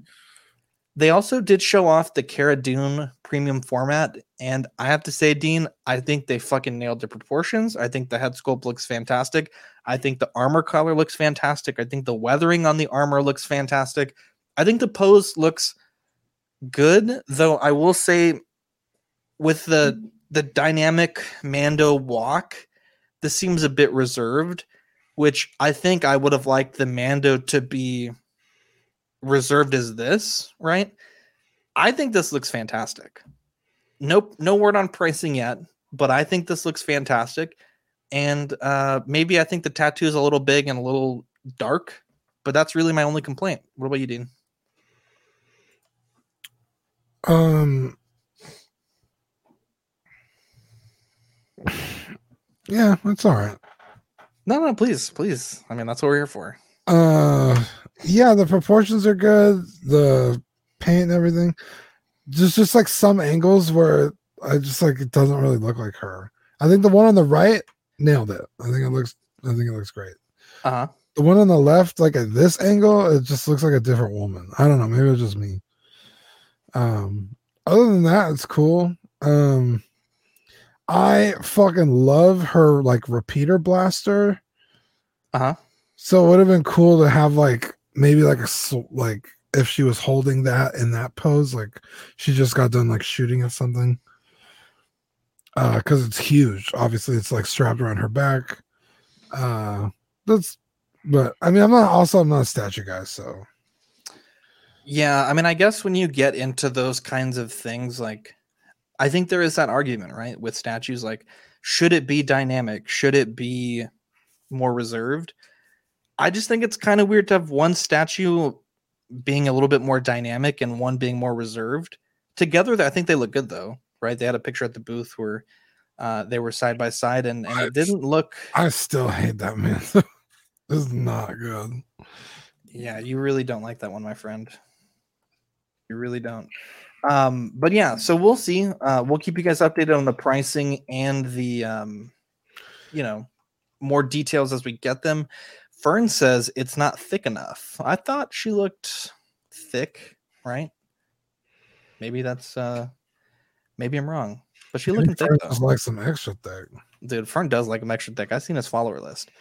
They also did show off the Cara Dune premium format, and I have to say, Dean, I think they fucking nailed the proportions. I think the head sculpt looks fantastic. I think the armor color looks fantastic. I think the weathering on the armor looks fantastic. I think the pose looks good, though I will say with the the dynamic Mando walk, this seems a bit reserved, which I think I would have liked the Mando to be reserved as this, right? I think this looks fantastic. Nope, no word on pricing yet, but I think this looks fantastic. And uh maybe I think the tattoo is a little big and a little dark, but that's really my only complaint. What about you, Dean? Um. <sighs> Yeah, that's all right. No, no, please, please. I mean, that's what we're here for. Uh, yeah, the proportions are good. The paint and everything. Just, just like some angles where I just like it doesn't really look like her. I think the one on the right nailed it. I think it looks. I think it looks great. Uh huh. The one on the left, like at this angle, it just looks like a different woman. I don't know. Maybe it's just me. Um, other than that, it's cool. Um, I fucking love her like repeater blaster. Uh huh. So it would have been cool to have like maybe like a like if she was holding that in that pose, like she just got done like shooting at something. Uh, because it's huge. Obviously, it's like strapped around her back. Uh, that's. But I mean, I'm not. Also, I'm not a statue guy, so Yeah, I mean, I guess when you get into those kinds of things, like, I think there is that argument, right, with statues. Like, should it be dynamic? Should it be more reserved? I just think it's kind of weird to have one statue being a little bit more dynamic and one being more reserved. Together, I think they look good, though, right? They had a picture at the booth where uh, they were side by side, and, and it didn't look. I still hate that man. <laughs> this is not good. Yeah, you really don't like that one, my friend. You really don't. Um, but yeah, so we'll see. Uh, we'll keep you guys updated on the pricing and the, um, you know, more details as we get them. Fern says it's not thick enough. I thought she looked thick, right? Maybe that's uh maybe I'm wrong, but she looking thick Fern though. like some extra thick. Dude, Fern does like him extra thick. I've seen his follower list.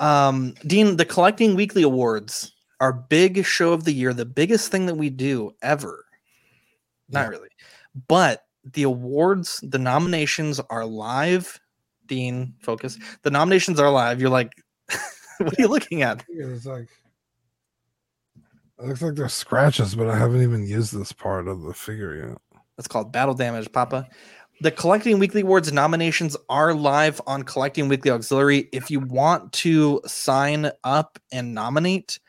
Um, Dean, the collecting weekly awards, our big show of the year, the biggest thing that we do ever. Not really, but the awards, the nominations are live. Dean, focus. The nominations are live. You're like, <laughs> what are you looking at? It's like it looks like there's scratches, but I haven't even used this part of the figure yet. It's called Battle Damage, Papa. The Collecting Weekly Awards nominations are live on Collecting Weekly Auxiliary. If you want to sign up and nominate,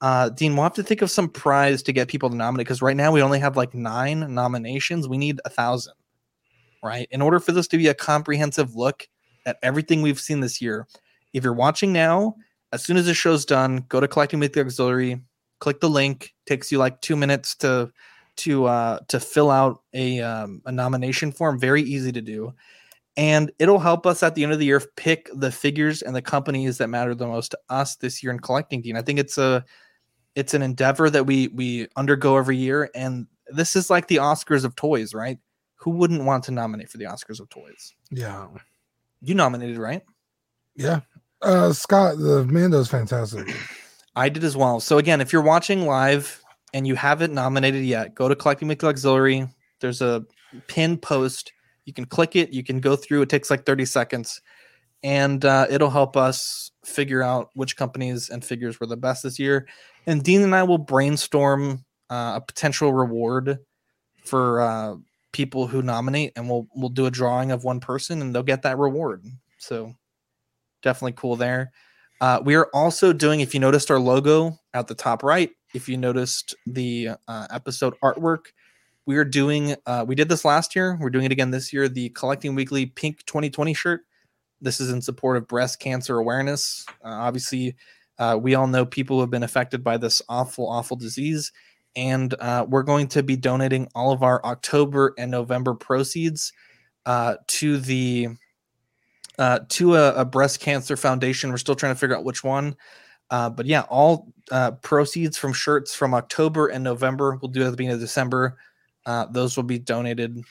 uh, Dean, we'll have to think of some prize to get people to nominate because right now we only have like nine nominations. We need a thousand, right? In order for this to be a comprehensive look at everything we've seen this year. If you're watching now, as soon as the show's done, go to Collecting Weekly Auxiliary, Click the link. Takes you like two minutes to to uh, to fill out a um, a nomination form. Very easy to do, and it'll help us at the end of the year pick the figures and the companies that matter the most to us this year in collecting. Dean, I think it's a it's an endeavor that we we undergo every year, and this is like the Oscars of toys, right? Who wouldn't want to nominate for the Oscars of toys? Yeah, you nominated, right? Yeah, uh, Scott, the Mando's fantastic. <clears throat> I did as well. So again, if you're watching live and you haven't nominated yet, go to Collecting Weekly Auxiliary. There's a pin post. You can click it. You can go through. It takes like 30 seconds, and uh, it'll help us figure out which companies and figures were the best this year. And Dean and I will brainstorm uh, a potential reward for uh, people who nominate, and we'll we'll do a drawing of one person, and they'll get that reward. So definitely cool there. Uh, we are also doing, if you noticed our logo at the top right, if you noticed the uh, episode artwork, we are doing, uh, we did this last year. We're doing it again this year. The Collecting Weekly Pink 2020 shirt. This is in support of breast cancer awareness. Uh, obviously, uh, we all know people who have been affected by this awful, awful disease. And uh, we're going to be donating all of our October and November proceeds to the uh, to a, a, breast cancer foundation. We're still trying to figure out which one. Uh, but yeah, all uh, proceeds from shirts from October and November, we'll do at the beginning of December. Uh, those will be donated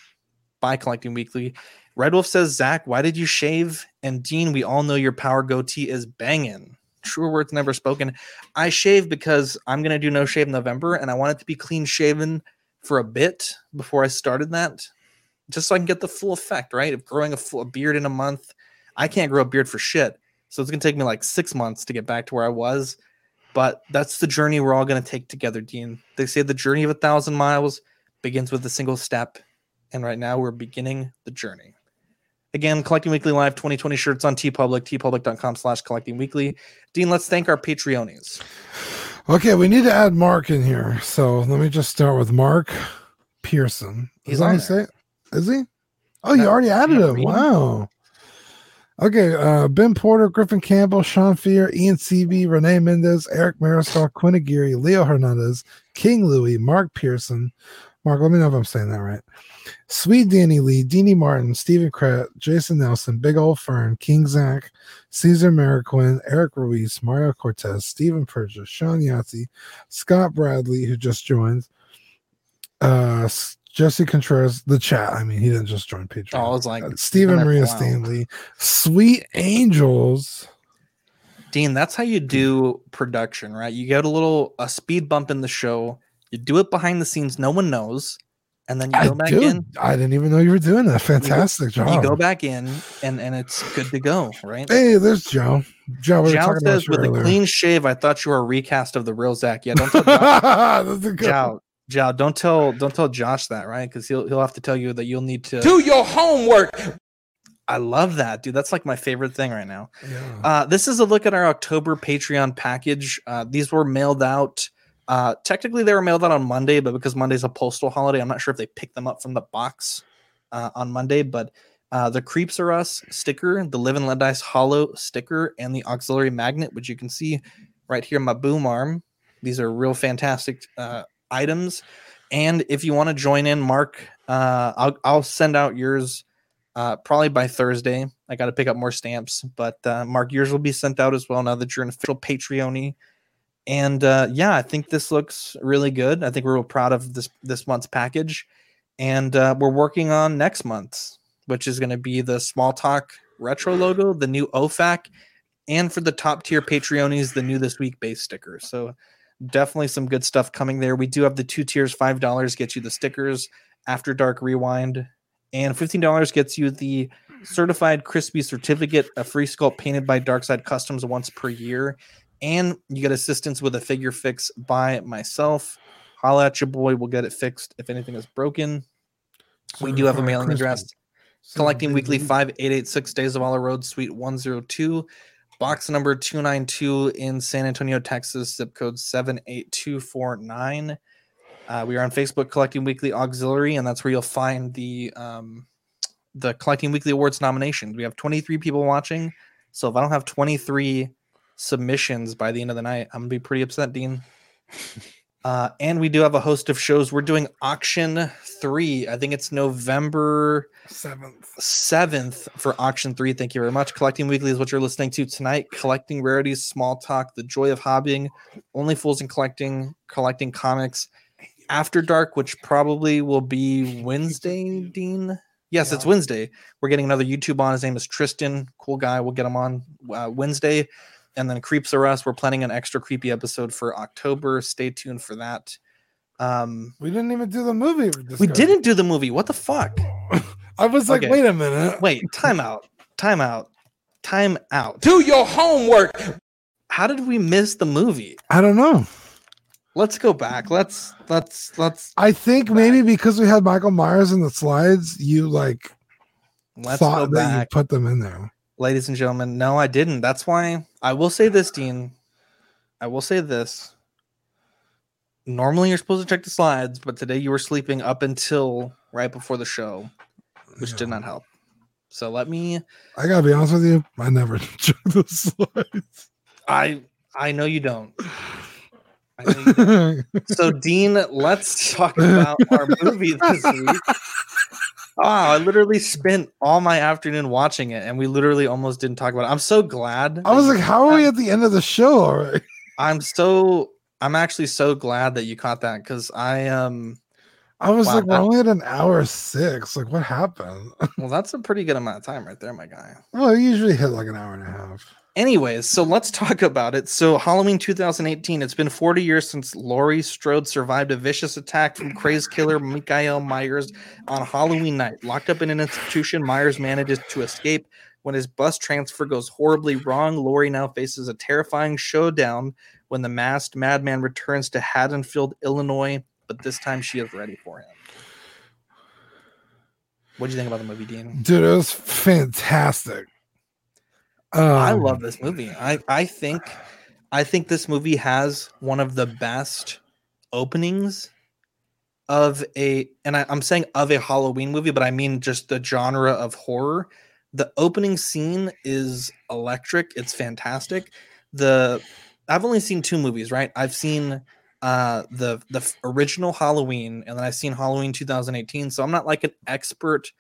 by Collecting Weekly. Red Wolf says, Zach, why did you shave? And Dean, we all know your power goatee is banging. True words never spoken. I shave because I'm going to do no shave November and I want it to be clean shaven for a bit before I started that, just so I can get the full effect, right? Of growing a, full, a beard in a month I can't grow a beard for shit. So it's gonna take me like six months to get back to where I was. But that's the journey we're all gonna take together, Dean. They say the journey of a thousand miles begins with a single step. And right now we're beginning the journey. Again, Collecting Weekly Live 2020 shirts on TeePublic, teepublic.com slash collecting weekly. Dean, let's thank our Patreonies. Okay, we need to add Mark in here. So let me just start with Mark Pearson. Is He's on say? Is he? Oh, you already added him. Wow. Okay, uh, Ben Porter, Griffin Campbell, Sean Fear, Ian CB, Renee Mendez, Eric Mariscal, Quinn Aguirre, Leo Hernandez, King Louis, Mark Pearson. Mark, let me know if I'm saying that right. Sweet Danny Lee, Deanie Martin, Stephen Kratt, Jason Nelson, Big Old Fern, King Zach, Caesar Mariquin, Eric Ruiz, Mario Cortez, Stephen Purchase, Sean Yahtzee, Scott Bradley, who just joined, uh, Jesse Contreras, the chat. I mean, he didn't just join Patreon. Oh, I was like uh, Stephen Maria Stanley, Sweet Angels. Dean, that's how you do production, right? You get a little a speed bump in the show. You do it behind the scenes, no one knows, and then you go I back in. I didn't even know you were doing that. Fantastic you job. You go back in, and and it's good to go, right? Hey, there's Joe. Joe, we Joe says with earlier. a clean shave, I thought you were a recast of the real Zach. Yeah, don't tell Joe. <laughs> Joe, don't tell don't tell Josh that, right? Because he'll he'll have to tell you that you'll need to do your homework. I love that, dude. That's like my favorite thing right now. Yeah. Uh, this is a look at our October Patreon package. Uh, these were mailed out. Uh, technically, they were mailed out on Monday, but because Monday's a postal holiday, I'm not sure if they picked them up from the box uh, on Monday. But uh, the Creeps Are Us sticker, the Live and Let Dice Hollow sticker, and the auxiliary magnet, which you can see right here, my boom arm. These are real fantastic uh, items. And if you want to join in, Mark, uh, I'll I'll send out yours uh, probably by Thursday. I got to pick up more stamps, but Mark, yours will be sent out as well now that you're an official Patreon. And uh, yeah, I think this looks really good. I think we're real proud of this this month's package, and uh, we're working on next month's, which is going to be the Small Talk retro logo, the new OFAC, and for the top tier Patreonies, the new this week base sticker. So definitely some good stuff coming there. We do have the two tiers, five dollars gets you the stickers, After Dark Rewind, and fifteen dollars gets you the certified crispy certificate, a free sculpt painted by Darkside Customs once per year, and you get assistance with a figure fix by myself. Holla at your boy, we'll get it fixed if anything is broken. we do have a mailing address. Collecting weekly 5886 De Zavala Road, Suite 102 box number 292 in San Antonio, Texas, zip code 78249. Uh, we are on Facebook collecting weekly auxiliary, and that's where you'll find the um, the collecting weekly awards nominations. We have 23 people watching, so if I don't have 23 submissions by the end of the night, I'm gonna be pretty upset, Dean. <laughs> Uh, and we do have a host of shows. We're doing auction three. I think it's November Seventh. 7th for auction three. Thank you very much. Collecting Weekly is what you're listening to tonight. Collecting rarities, small talk, the joy of hobbying, only fools in collecting, collecting comics. After dark, which probably will be Wednesday, Dean. Yes, it's Wednesday. We're getting another YouTube on. His name is Tristan. Cool guy. We'll get him on uh, Wednesday. And then Creeps Are Us. We're planning an extra creepy episode for October. Stay tuned for that. Um, We didn't even do the movie. we didn't do the movie. What the fuck? <laughs> I was like, Okay. wait a minute. Wait, time out. Time out. Time out. Do your homework. How did we miss the movie? I don't know. Let's go back. Let's let's let's I think maybe because we had Michael Myers in the slides, you like let's go thought that you put them in there. Ladies and gentlemen, no, I didn't. That's why I will say this, Dean. I will say this. Normally you're supposed to check the slides, but today you were sleeping up until right before the show, which did not help. So let me I gotta be honest with you, I never <laughs> checked the slides. I I know you don't. I know you don't. <laughs> so Dean, let's talk about our movie this week. <laughs> Wow, I literally spent all my afternoon watching it, and we literally almost didn't talk about it. I'm so glad. I was like, how are we at the end of the show already? <laughs> I'm so. I'm actually so glad that you caught that because I um. I was Wow, like, we're only at an hour six. Like, what happened? <laughs> Well, that's a pretty good amount of time right there, my guy. well, I usually hit like an hour and a half. Anyways, so let's talk about it. So, Halloween 2018, it's been 40 years since Laurie Strode survived a vicious attack from crazed killer Michael Myers on Halloween night. Locked up in an institution, Myers manages to escape. When his bus transfer goes horribly wrong, Laurie now faces a terrifying showdown when the masked madman returns to Haddonfield, Illinois, but this time she is ready for him. What do you think about the movie, Dean? Dude, it was fantastic. Um, I love this movie. I I think I think this movie has one of the best openings of a and I, I'm saying of a Halloween movie, but I mean just the genre of horror. The opening scene is electric. It's fantastic. The I've only seen two movies, right? I've seen uh the the original Halloween and then I've seen Halloween 2018. So I'm not like an expert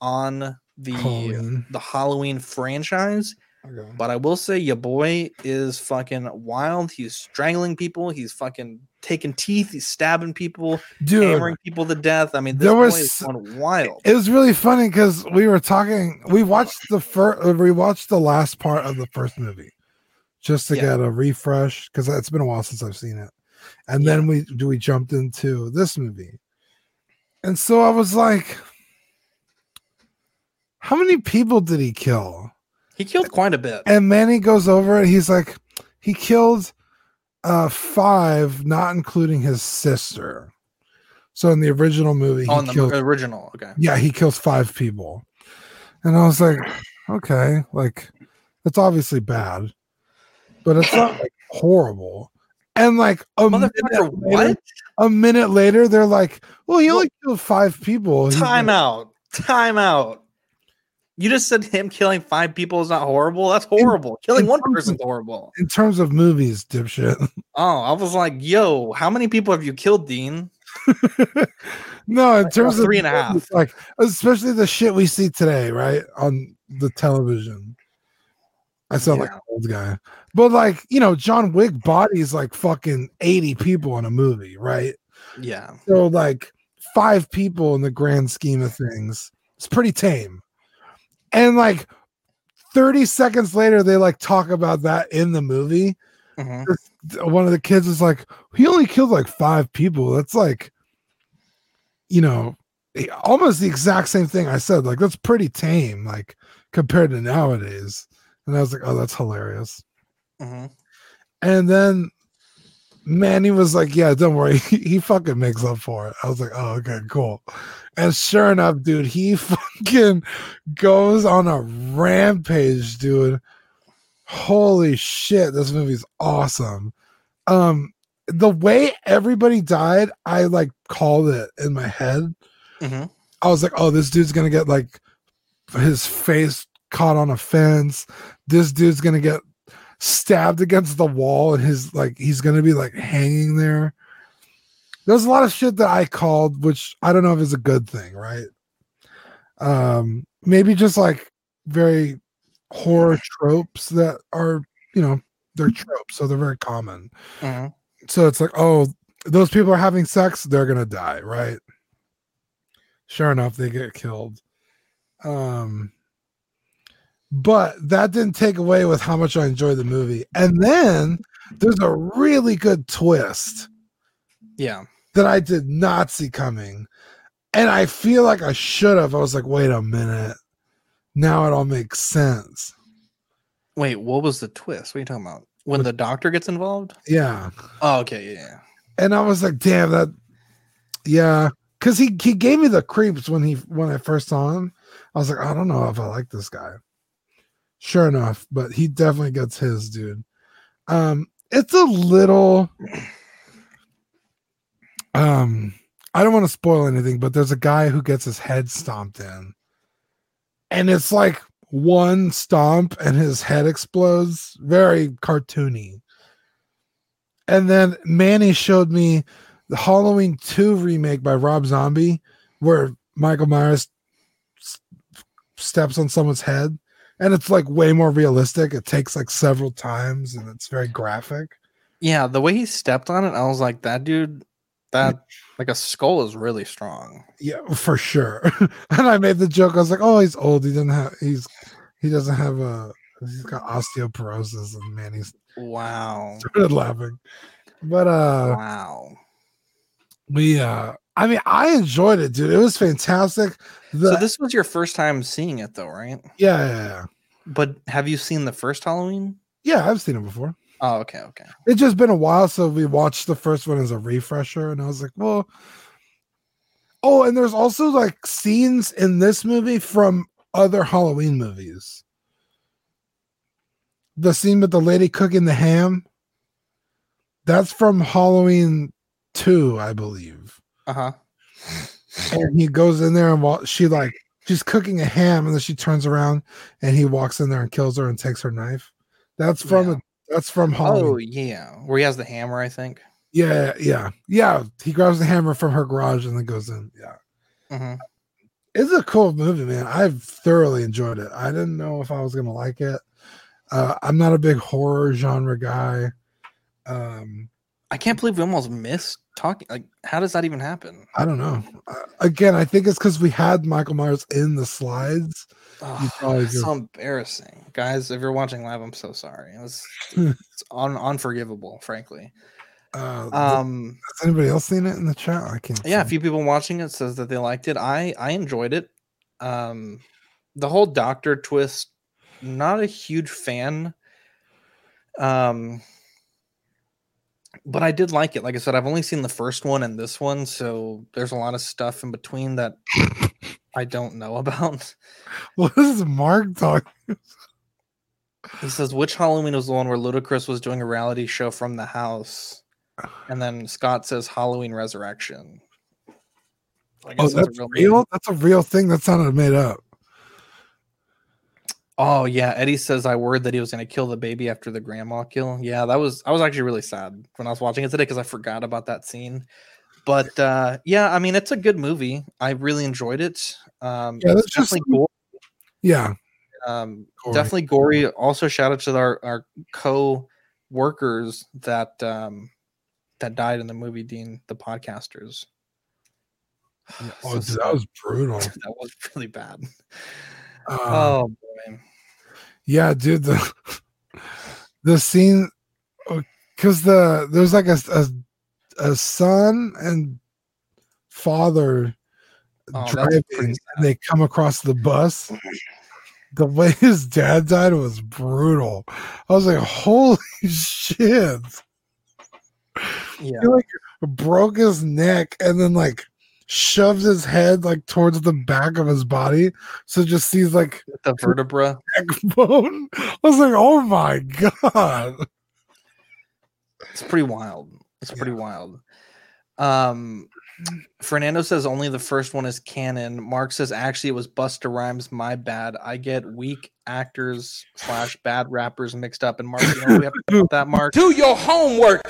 on the Halloween. the Halloween franchise. Okay. But I will say your boy is fucking wild. He's strangling people. He's fucking taking teeth. He's stabbing people, Dude, hammering people to death. I mean, this there boy was wild. it was really funny because we were talking. We watched the first. Uh, we watched the last part of the first movie just to Yeah. get a refresh because it's been a while since I've seen it. And then we do we jumped into this movie, and so I was like, "How many people did he kill?" He killed quite a bit. And Manny goes over it. He's like, he killed uh five, not including his sister. So in the original movie, he on the killed original. Okay. yeah, he kills five people. And I was like, okay, like it's obviously bad, but it's not like horrible. And like a minute, later, what? a minute later, they're like, well, he only killed five people. Time like- out. Time out. You just said him killing five people is not horrible. That's horrible. killing in one person person's horrible. In terms of movies, dipshit. <laughs> Oh, I was like, yo, how many people have you killed, Dean? No, in terms of three and a half. like especially the shit we see today, right on the television. I sound like an old guy, but like you know, John Wick bodies like fucking eighty people in a movie, right? Yeah. So like five people in the grand scheme of things, it's pretty tame. And like thirty seconds later, they like talk about that in the movie. Mhm. One of the kids is like, he only killed like five people. That's like, you know, almost the exact same thing I said. Like, that's pretty tame, like compared to nowadays. And I was like, oh, that's hilarious. Mhm. And then Manny was like, yeah, don't worry. <laughs> He fucking makes up for it. I was like, oh, okay, cool. And sure enough, dude, he <laughs> fucking goes on a rampage, dude. Holy shit, this movie's awesome. Um, the way everybody died, I like called it in my head. Mhm. I was like, oh, this dude's gonna get like his face caught on a fence. This dude's gonna get stabbed against the wall and his like he's gonna be like hanging there. There's a lot of shit that I called, which I don't know if is a good thing, right? Um, maybe just like very horror tropes that are, you know, they're tropes, so they're very common. Mhm. So it's like, oh, those people are having sex, they're gonna die, right? Sure enough, they get killed. Um, but that didn't take away with how much I enjoyed the movie. And then there's a really good twist Yeah. That I did not see coming. And I feel like I should have. I was like, wait a minute. Now it all makes sense. Wait, what was the twist? What are you talking about? When the doctor gets involved? Yeah. Oh, okay, yeah. And I was like, damn, that yeah. Cause he he gave me the creeps when he when I first saw him. I was like, I don't know if I like this guy. Sure enough, but he definitely gets his dude. Um, it's a little um I don't want to spoil anything, but there's a guy who gets his head stomped in. And it's like one stomp and his head explodes. Very cartoony. And then Manny showed me the Halloween 2 remake by Rob Zombie, where Michael Myers steps on someone's head. And it's like way more realistic. It takes like several times and it's very graphic. Yeah, the way he stepped on it, I was like, that dude, that like a skull is really strong. Yeah, for sure. <laughs> and I made the joke. I was like, "Oh, he's old. He doesn't have. He's he doesn't have a. He's got osteoporosis." And man, he's Wow. <laughs> started laughing. But uh, Wow. we uh, I mean, I enjoyed it, dude. It was fantastic. The, so this was your first time seeing it though, right? yeah, yeah, yeah, But have you seen the first Halloween? yeah. I've seen it before. Oh, okay, okay. It's just been a while, so we watched the first one as a refresher, and I was like, well. Oh, and there's also like scenes in this movie from other Halloween movies. The scene with the lady cooking the ham, that's from Halloween 2, I believe. Uh-huh. And he goes in there and wa- she like she's cooking a ham, and then she turns around and he walks in there and kills her and takes her knife. That's from Yeah. That's from Halloween. Oh yeah. Where he has the hammer, I think. Yeah, yeah, yeah. He grabs the hammer from her garage and then goes in. Yeah, hmm it's a cool movie, man. I've thoroughly enjoyed it. I didn't know if I was gonna like it. Uh, I'm not a big horror genre guy. Um, I can't believe we almost missed talking. Like, how does that even happen? I don't know. Uh, again, I think it's because we had Michael Myers in the slides. Oh, it's so embarrassing, guys. If you're watching live, I'm so sorry. It was <laughs> it's un- unforgivable, frankly. Uh, Um, has anybody else seen it in the chat? I can't. yeah, a few people watching it says that they liked it. I I enjoyed it. Um, the whole Doctor twist, not a huge fan. Um, but I did like it. Like I said, I've only seen the first one and this one, so there's a lot of stuff in between that <laughs> I don't know <laughs> about. What is Mark talking? He says, which Halloween was the one where Ludacris was doing a reality show from the house? <sighs> And then Scott says Halloween Resurrection. Oh, guess that's name. real. That's a real thing. That sounded made up. Oh yeah, Eddie says I worried that he was going to kill the baby after the grandma kill. Yeah, that was I was actually really sad when I was watching it today because I forgot about that scene. But uh yeah, I mean it's a good movie. I really enjoyed it. Um Yeah, it's just definitely gory. Yeah, Um Gory. definitely gory. Also shout out to our our co workers that um that died in the movie Dean the podcasters. <sighs> Oh, So that was brutal. <laughs> that was really bad. Uh, oh boy. Yeah, dude. The <laughs> the scene because the there's like a, a a son and father Oh, driving, and they come across the bus. The way <laughs> his dad died was brutal. I was like, "Holy <laughs> shit!" Yeah. He like broke his neck and then like shoved his head like towards the back of his body, so just sees like The vertebra. backbone. <laughs> I was like, "Oh my god!" It's pretty wild. It's pretty wild. Um Fernando says only the first one is canon. Mark says actually it was Busta Rhymes. My bad. I get weak actors slash bad rappers mixed up. And Mark, you know we have to that. Mark, <laughs> Do your homework.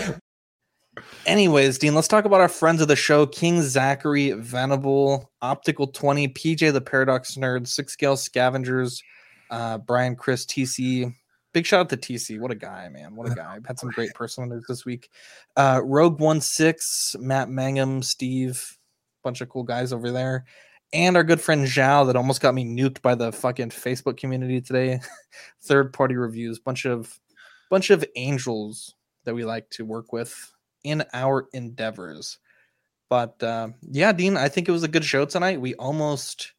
Anyways, Dean, let's talk about our friends of the show King Zachary, Venable, Optical 20, PJ the Paradox Nerd, Six Scale Scavengers, uh, Brian Chris, TC. Big shout out to TC. What a guy, man. What a <laughs> guy. I've had some great personal news this week. Uh, Rogue One Six, Matt Mangum, Steve, bunch of cool guys over there. And our good friend Zhao that almost got me nuked by the fucking Facebook community today. <laughs> Third party reviews, bunch of bunch of angels that we like to work with in our endeavors. But uh, yeah, Dean, I think it was a good show tonight. We almost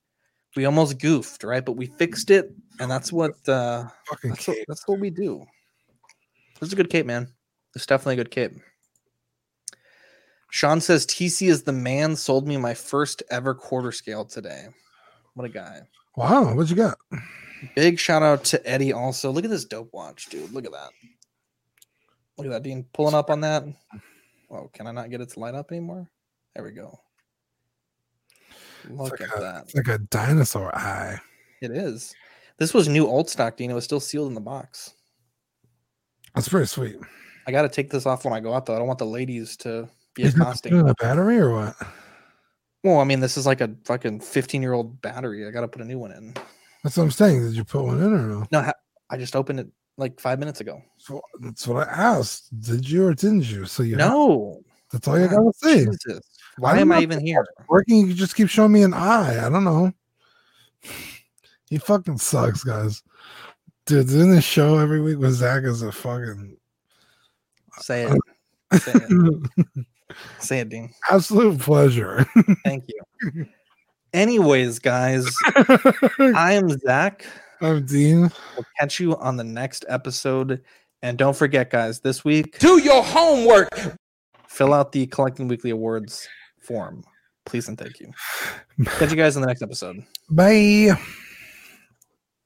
we almost goofed, right? But we fixed it, and that's what uh, that's what, that's what we do. It was a good cape, man. It's definitely a good cape. Sean says TC is the man. Sold me my first ever quarter scale today. What a guy! Wow, what you got? Big shout out to Eddie. Also, look at this dope watch, dude. Look at that. Look at that, Dean. Pulling up on that. Oh, can I not get it to light up anymore? There we go. Look It's at like, a, that. it's like a dinosaur eye. It is. This was new old stock, Dean. It was still sealed in the box. That's pretty sweet. I got to take this off when I go out, though. I don't want the ladies to be accosting. in a battery or what? Well, I mean, this is like a fucking 15 year old battery. I got to put a new one in. That's what I'm saying. Did you put one in or no? No, I just opened it like five minutes ago. So that's what I asked. Did you or didn't you? So you have- No. that's all you gotta say. Jesus. Why don't am I know. even here? Working, you just keep showing me an eye. I don't know. <sighs> He fucking sucks, guys. Dude, doing this show every week with Zach is a fucking Say it. Uh, Say it. <laughs> Say it, Dean. absolute pleasure. Thank you. Anyways, guys, <laughs> I am Zach. I'm Dean. We'll catch you on the next episode. And don't forget, guys, this week, Do your homework. fill out the Collecting Weekly Awards form. Please and thank you. <sighs> Catch you guys in the next episode. Bye.